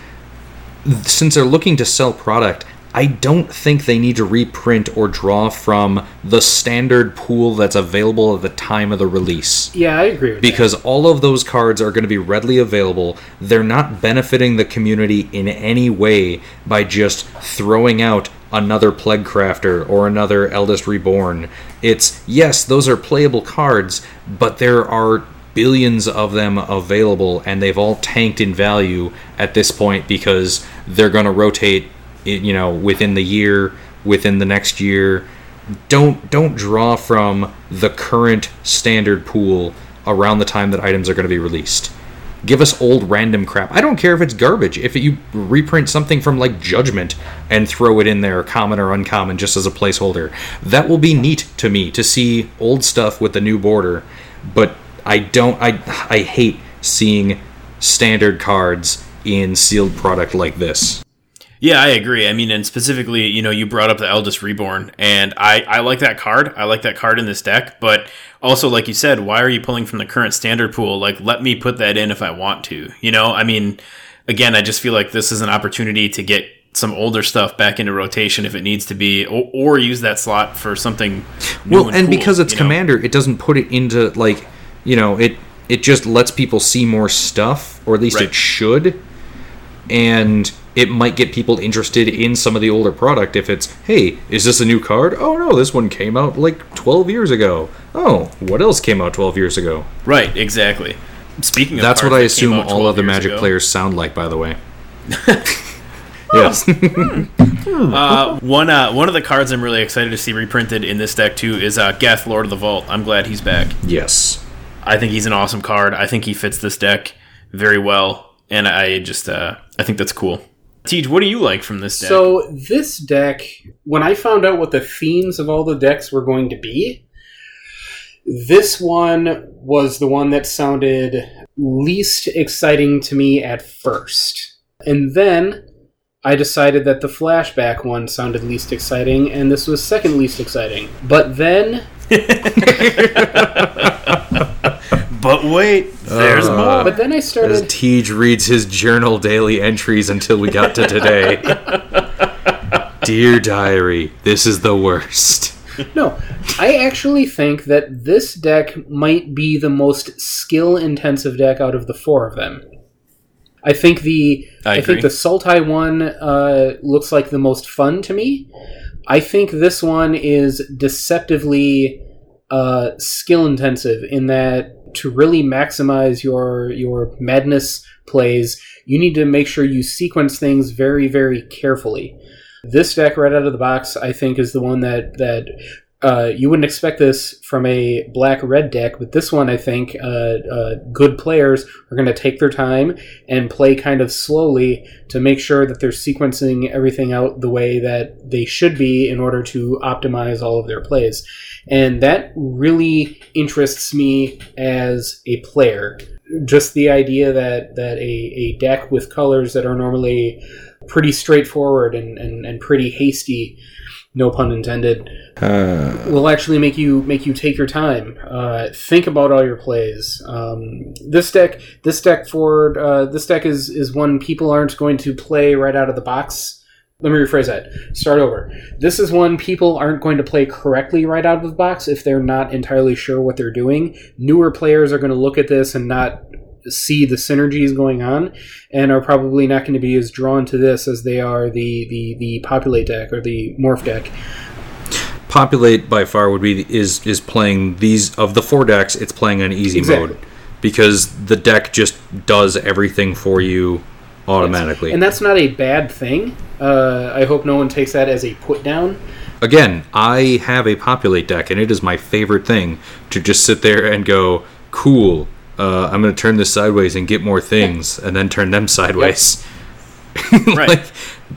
Speaker 3: since they're looking to sell product, I don't think they need to reprint or draw from the standard pool that's available at the time of the release.
Speaker 2: Yeah, I agree with
Speaker 3: because all of those cards are going to be readily available. They're not benefiting the community in any way by just throwing out another Plaguecrafter or another Eldest Reborn. It's yes, those are playable cards, but there are billions of them available, and they've all tanked in value at this point because they're going to rotate, you know, within the year, within the next year don't don't draw from the current standard pool around the time that items are going to be released. Give us old random crap. I don't care if it's garbage. If you reprint something from like Judgment and throw it in there, common or uncommon, just as a placeholder, that will be neat to me to see old stuff with the new border. But I don't. I I hate seeing standard cards in sealed product like this.
Speaker 1: Yeah, I agree. I mean, and specifically, you know, you brought up the Eldest Reborn, and I, I like that card. I like that card in this deck, but also, like you said, why are you pulling from the current standard pool? Like, let me put that in if I want to. You know, I mean, again, I just feel like this is an opportunity to get some older stuff back into rotation if it needs to be, or, or use that slot for something.
Speaker 3: Well and
Speaker 1: cool,
Speaker 3: because it's
Speaker 1: you know?
Speaker 3: commander it doesn't put it into like you know it it just lets people see more stuff or at least
Speaker 1: Right.
Speaker 3: it should and it might get people interested in some of the older product if it's hey is this a new card oh no this one came out like 12 years ago oh what else came out 12 years ago
Speaker 1: Right, exactly. Speaking of,
Speaker 3: that's what i
Speaker 1: that
Speaker 3: assume all other magic
Speaker 1: ago.
Speaker 3: players sound like by the way [laughs] yes
Speaker 1: Uh, one uh, one of the cards I'm really excited to see reprinted in this deck too is uh, Geth, Lord of the Vault. I'm glad he's back.
Speaker 3: yes
Speaker 1: I think he's an awesome card. I think he fits this deck very well, and I just uh, I think that's cool. Tej, what do you like from this deck?
Speaker 2: So this deck, when I found out what the themes of all the decks were going to be, this one was the one that sounded least exciting to me at first. And then I decided that the flashback one sounded least exciting, and this was second least exciting. But then [laughs] [laughs]
Speaker 1: but wait, there's
Speaker 3: Uh,
Speaker 1: more.
Speaker 2: but then I
Speaker 3: as
Speaker 2: started
Speaker 3: Tej reads his journal daily entries until we got to today. [laughs] Dear diary, this is the worst.
Speaker 2: No, I actually think that this deck might be the most skill intensive deck out of the four of them. I think the
Speaker 1: I
Speaker 2: I, think the Sultai one uh, looks like the most fun to me. I think this one is deceptively uh, skill intensive in that to really maximize your your madness plays, you need to make sure you sequence things very very carefully. This deck right out of the box, I think, is the one that that uh, you wouldn't expect this from a black red deck, but this one I think uh, uh, good players are going to take their time and play kind of slowly to make sure that they're sequencing everything out the way that they should be in order to optimize all of their plays. And that really interests me as a player. Just the idea that, that a, a deck with colors that are normally pretty straightforward and, and, and pretty hasty no pun intended,
Speaker 3: Uh,
Speaker 2: will actually make you make you take your time, uh, think about all your plays. Um, this deck, this deck for uh, this deck is is one people aren't going to play right out of the box. Let me rephrase that. Start over. This is one people aren't going to play correctly right out of the box if they're not entirely sure what they're doing. Newer players are going to look at this and not see the synergies going on and are probably not going to be as drawn to this as they are the the, the populate deck or the morph deck.
Speaker 3: populate by far would be is is playing these of the four decks. It's playing on easy
Speaker 2: Exactly.
Speaker 3: mode because the deck just does everything for you automatically.
Speaker 2: And that's not a bad thing. Uh, I hope no one takes that as a put down.
Speaker 3: Again, I have a populate deck, and it is my favorite thing to just sit there and go, "Cool, uh, I'm going to turn this sideways and get more things, and then turn them sideways." [laughs]
Speaker 1: Right.
Speaker 3: like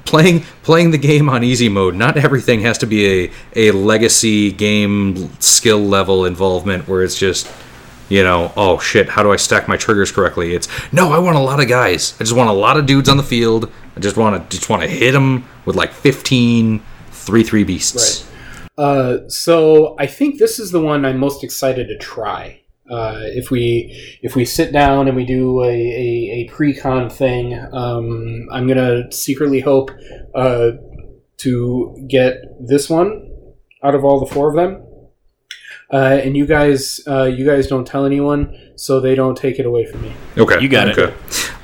Speaker 3: playing playing the game on easy mode. Not everything has to be a a legacy game skill level involvement where it's just you know, oh shit, how do I stack my triggers correctly? It's no, I want a lot of guys. I just want a lot of dudes on the field. I just want to just want to hit them with like 15 3 3 beasts.
Speaker 2: Uh, so I think this is the one I'm most excited to try. Uh, if we if we sit down and we do a, a, a pre-con thing, um, I'm gonna secretly hope uh, to get this one out of all the four of them. Uh, and you guys, uh, you guys don't tell anyone, so they don't take it away from me.
Speaker 3: Okay,
Speaker 1: You got it.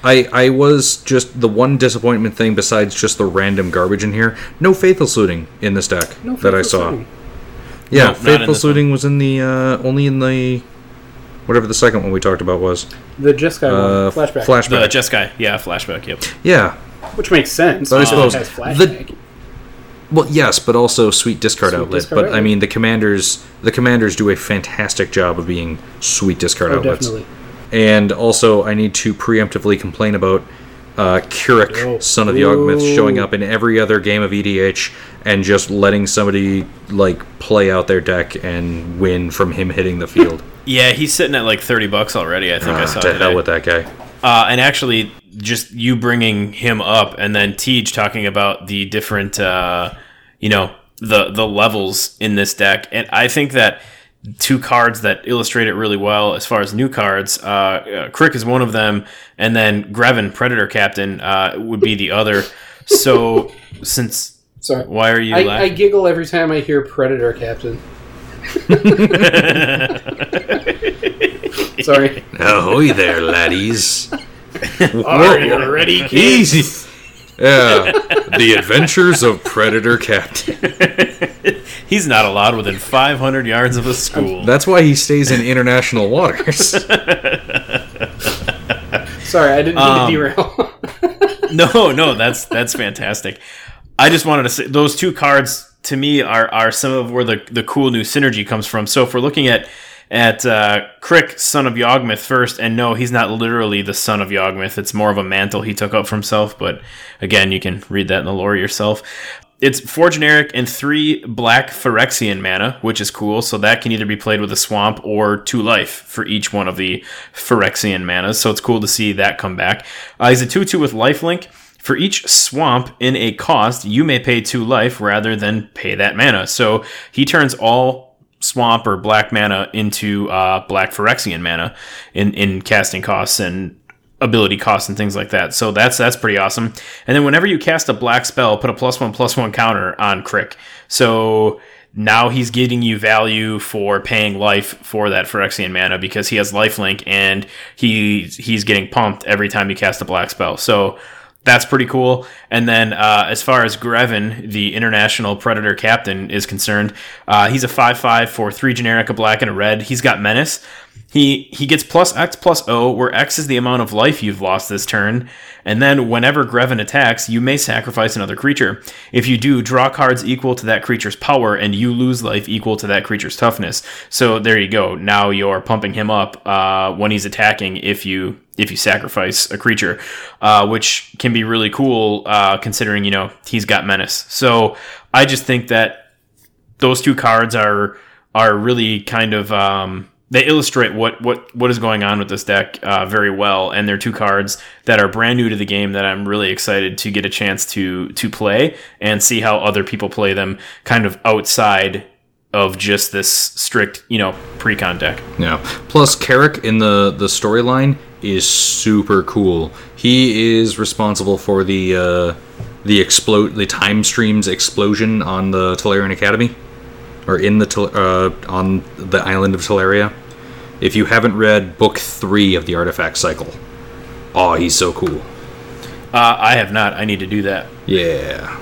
Speaker 3: I I was just the one disappointment thing besides just the random garbage in here. No Faithless Looting in this deck
Speaker 2: No
Speaker 3: that I saw.
Speaker 2: suiting.
Speaker 3: Yeah,
Speaker 1: No, not in
Speaker 3: faithful
Speaker 1: this one.
Speaker 3: was in the uh, only in the whatever the second one we talked about was
Speaker 2: The Jeskai
Speaker 3: uh,
Speaker 2: one, flashback,
Speaker 3: Flashback.
Speaker 1: The Jess guy, yeah, flashback. Yep.
Speaker 3: yeah.
Speaker 2: which makes sense.
Speaker 3: But I suppose
Speaker 2: it has
Speaker 3: the- Well, yes, but also sweet discard
Speaker 2: Sweet
Speaker 3: outlet.
Speaker 2: discard
Speaker 3: but I mean, the commanders the commanders do a fantastic job of being sweet discard
Speaker 2: oh,
Speaker 3: outlets.
Speaker 2: definitely.
Speaker 3: And also, I need to preemptively complain about uh, K'rrik,
Speaker 2: Oh.
Speaker 3: son of Yawgmoth,
Speaker 2: Ooh.
Speaker 3: showing up in every other game of EDH and just letting somebody like play out their deck and win from him hitting the field. [laughs]
Speaker 1: Yeah, he's sitting at like thirty bucks already. I think I
Speaker 3: Ah,
Speaker 1: saw
Speaker 3: to
Speaker 1: today.
Speaker 3: hell with that guy.
Speaker 1: Uh, and actually, just you bringing him up, and then Teej talking about the different, uh, you know, the the levels in this deck, and I think that two cards that illustrate it really well as far as new cards. Uh, uh, K'rrik is one of them, and then Greven, Predator Captain, uh, would be the other. So, since
Speaker 2: Sorry.
Speaker 1: why are you
Speaker 2: I, I giggle every time I hear Predator Captain. [laughs] Sorry.
Speaker 3: Ahoy there, laddies! [laughs]
Speaker 1: Are you ready, kids?
Speaker 3: Easy. Yeah, the adventures of Predator Captain. [laughs]
Speaker 1: He's not allowed within 500 yards of a school.
Speaker 3: That's why he stays in international waters.
Speaker 2: Sorry, I didn't mean
Speaker 1: Um,
Speaker 2: to derail.
Speaker 1: no, no, that's that's fantastic. I just wanted to say those two cards to me are are some of where the the cool new synergy comes from. So if we're looking at at uh, K'rrik, son of Yawgmoth first, and no, he's not literally the son of Yawgmoth. It's more of a mantle he took up for himself. But again, you can read that in the lore yourself. It's four generic and three black Phyrexian mana, which is cool. So that can either be played with a swamp or two life for each one of the Phyrexian manas. So it's cool to see that come back. Uh, he's a 2 2 with lifelink. For each swamp in a cost, you may pay two life rather than pay that mana. So he turns all swamp or black mana into uh, black Phyrexian mana in, in casting costs and ability costs and things like that. So that's that's pretty awesome. And then whenever you cast a black spell, put a plus one plus one counter on K'rrik. So now he's getting you value for paying life for that Phyrexian mana because he has lifelink and he he's getting pumped every time you cast a black spell. So that's pretty cool. And then uh, as far as Greven, the international predator captain, is concerned, uh, he's a 5 5 for three generic, a black, and a red. He's got menace. He he gets plus X plus O, where X is the amount of life you've lost this turn, and then whenever Greven attacks, you may sacrifice another creature. If you do, draw cards equal to that creature's power, and you lose life equal to that creature's toughness. So there you go. Now you're pumping him up uh, when he's attacking. If you if you sacrifice a creature, uh, which can be really cool uh, considering you know he's got menace. So I just think that those two cards are are really kind of um, they illustrate what what what is going on with this deck uh, very well, and they're two cards that are brand new to the game that I'm really excited to get a chance to to play and see how other people play them, kind of outside of just this strict you know precon deck.
Speaker 3: Yeah. Plus, K'rrik in the the storyline is super cool. He is responsible for the uh, the explode the time streams explosion on the Tolarian Academy, or in the uh, on the island of Tolaria. If you haven't read book three of the Artifact Cycle, oh, he's so cool.
Speaker 1: Uh, I have not. I need to do that.
Speaker 3: Yeah.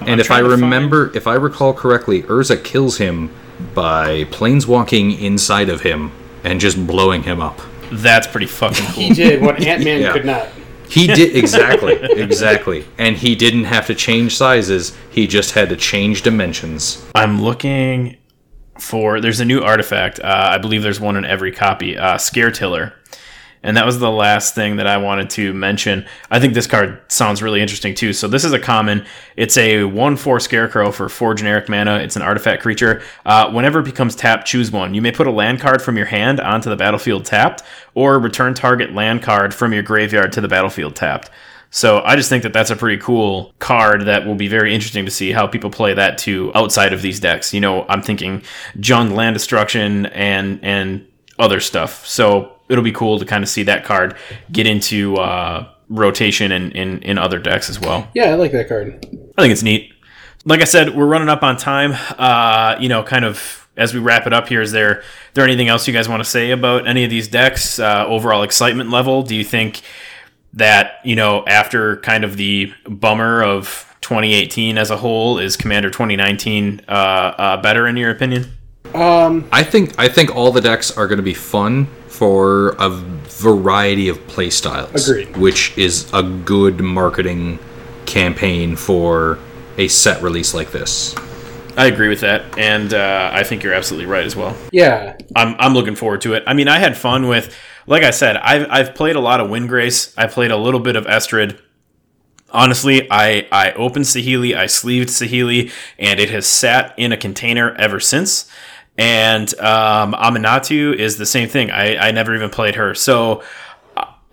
Speaker 1: I'm
Speaker 3: And if I
Speaker 1: trying to find-
Speaker 3: remember, if I recall correctly, Urza kills him by planeswalking inside of him and just blowing him up.
Speaker 1: that's pretty fucking [laughs] cool.
Speaker 2: He did what Ant Man
Speaker 3: Yeah.
Speaker 2: could not.
Speaker 3: He did [laughs] exactly, exactly, and he didn't have to change sizes. He just had to change dimensions.
Speaker 1: I'm looking for. There's a new artifact. Uh, I believe there's one in every copy. Uh, Scaretiller, and that was the last thing that I wanted to mention. I think this card sounds really interesting too. So this is a common. It's a one-four Scarecrow for four generic mana. It's an artifact creature. Uh, whenever it becomes tapped, choose one. You may put a land card from your hand onto the battlefield tapped, or return target land card from your graveyard to the battlefield tapped. So I just think that that's a pretty cool card that will be very interesting to see how people play that too outside of these decks. You know, I'm thinking Jund land destruction and and other stuff. So it'll be cool to kind of see that card get into uh, rotation in, in in other decks as well.
Speaker 2: Yeah, I like that card.
Speaker 1: I think it's neat. Like I said, we're running up on time. Uh, you know, kind of as we wrap it up here, is there there anything else you guys want to say about any of these decks? Uh, overall excitement level? Do you think that you know after kind of the bummer of 2018 as a whole, is Commander 2019 uh, uh, better in your opinion?
Speaker 2: Um,
Speaker 3: I think I think all the decks are going to be fun for a variety of play styles.
Speaker 2: Agreed.
Speaker 3: Which is a good marketing campaign for a set release like this.
Speaker 1: I agree with that, and uh, I think you're absolutely right as well.
Speaker 2: yeah,
Speaker 1: I'm I'm looking forward to it. I mean, I had fun with, like I said, I've I've played a lot of Windgrace. I played a little bit of Estrid. Honestly, I I opened Sahili, I sleeved Sahili, and it has sat in a container ever since. And um, Aminatu is the same thing. I I never even played her, so.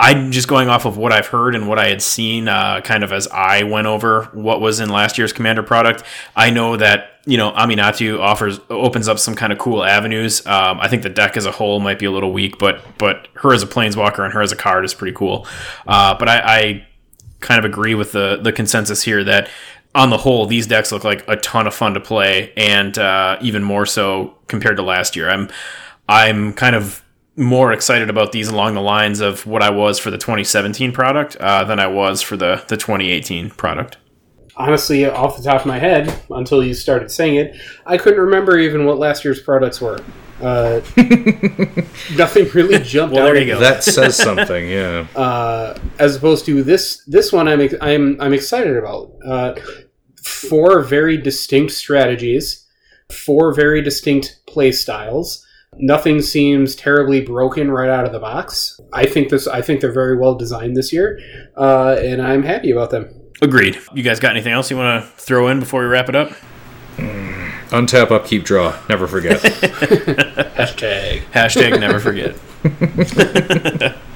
Speaker 1: I'm just going off of what I've heard and what I had seen, uh, kind of as I went over what was in last year's Commander product. I know that you know Aminatu offers opens up some kind of cool avenues. Um, I think the deck as a whole might be a little weak, but but her as a planeswalker and her as a card is pretty cool. Uh, but I, I kind of agree with the the consensus here that on the whole these decks look like a ton of fun to play, and uh, even more so compared to last year. I'm I'm kind of more excited about these along the lines of what I was for the 2017 product uh, than I was for the the 2018 product.
Speaker 2: honestly, off the top of my head, until you started saying it, I couldn't remember even what last year's products were. Uh, [laughs] nothing really [laughs] jumped
Speaker 1: Well,
Speaker 2: out.
Speaker 1: there you go.
Speaker 3: That says something, yeah. [laughs]
Speaker 2: uh, as opposed to this this one I'm I'm I'm excited about. Uh, four very distinct strategies, four very distinct play styles. Nothing seems terribly broken right out of the box. I think this I think they're very well designed this year, uh, and I'm happy about them.
Speaker 1: Agreed. You guys got anything else you want to throw in before we wrap it up?
Speaker 3: Untap, upkeep, draw. Never forget. [laughs] [laughs]
Speaker 2: Hashtag.
Speaker 1: Hashtag never forget. [laughs]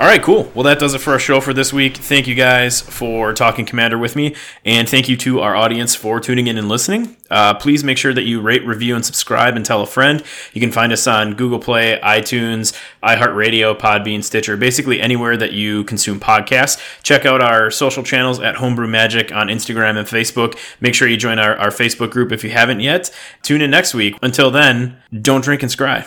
Speaker 1: All right, cool. Well, that does it for our show for this week. Thank you guys for talking Commander with me, and thank you to our audience for tuning in and listening. Uh, please make sure that you rate, review, and subscribe and tell a friend. You can find us on Google Play, iTunes, iHeartRadio, Podbean, Stitcher, basically anywhere that you consume podcasts. Check out our social channels at Homebrew Magic on Instagram and Facebook. Make sure you join our, our Facebook group if you haven't yet. Tune in next week. Until then, don't drink and scry.